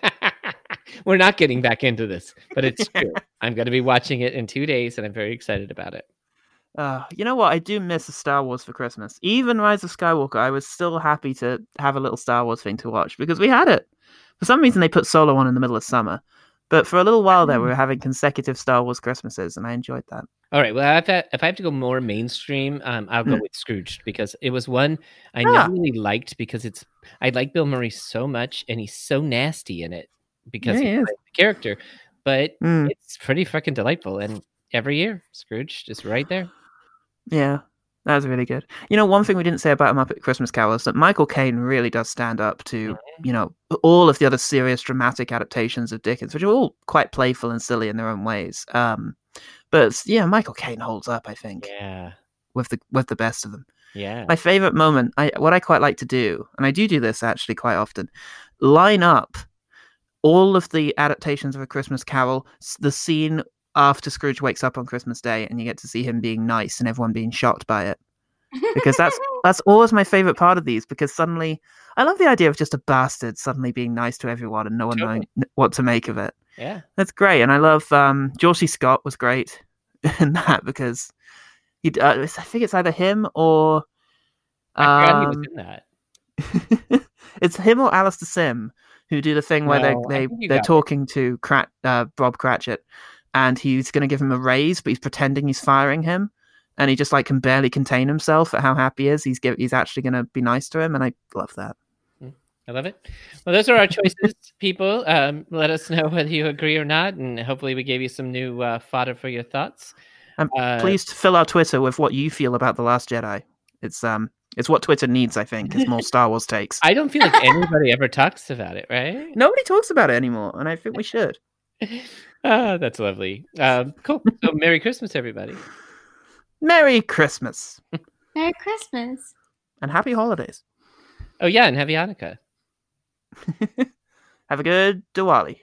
We're not getting back into this, but it's true. I'm going to be watching it in two days, and I'm very excited about it. Uh, you know what? I do miss a Star Wars for Christmas. Even Rise of Skywalker, I was still happy to have a little Star Wars thing to watch because we had it. For some reason, they put Solo on in the middle of summer, but for a little while there, we were having consecutive Star Wars Christmases, and I enjoyed that. All right. Well, if I, if I have to go more mainstream, um, I'll go Hmm. with Scrooged because it was one I Ah. never really liked because it's I like Bill Murray so much and he's so nasty in it because Yeah, he he the character, but Mm, it's pretty freaking delightful. And every year, Scrooge is right there. Yeah, that was really good. You know, one thing we didn't say about a Muppet Christmas Carol is that Michael Caine really does stand up to, you know, all of the other serious dramatic adaptations of Dickens, which are all quite playful and silly in their own ways. Um, but yeah, Michael Caine holds up, I think, Yeah. with the with the best of them. Yeah. My favorite moment, I what I quite like to do, and I do do this actually quite often, line up all of the adaptations of a Christmas Carol, the scene after Scrooge wakes up on Christmas Day, and you get to see him being nice and everyone being shocked by it. Because that's that's always my favorite part of these. Because suddenly, I love the idea of just a bastard suddenly being nice to everyone and no one Totally. knowing what to make of it. yeah. That's great, and I love um, George C. Scott was great in that because he. Uh, I think it's either him or. I forgot he was um, it's him or Alastair Sim who do the thing where No, they they they're got it. talking to Crat, uh, Bob Cratchit, and he's going to give him a raise, but he's pretending he's firing him, and he just like can barely contain himself at how happy he is. He's give, he's actually going to be nice to him, and I love that. I love it. Well, those are our choices, people. Um, let us know whether you agree or not, and hopefully, we gave you some new uh, fodder for your thoughts. And Uh, please fill our Twitter with what you feel about the Last Jedi. It's um it's what Twitter needs, I think, is more Star Wars takes. I don't feel like anybody ever talks about it, right? Nobody talks about it anymore, and I think we should. Ah, that's lovely. Um, cool. So, Merry Christmas, everybody. Merry Christmas Merry Christmas. and Happy Holidays. Oh, yeah, and Happy Hanukkah. Have a good Diwali.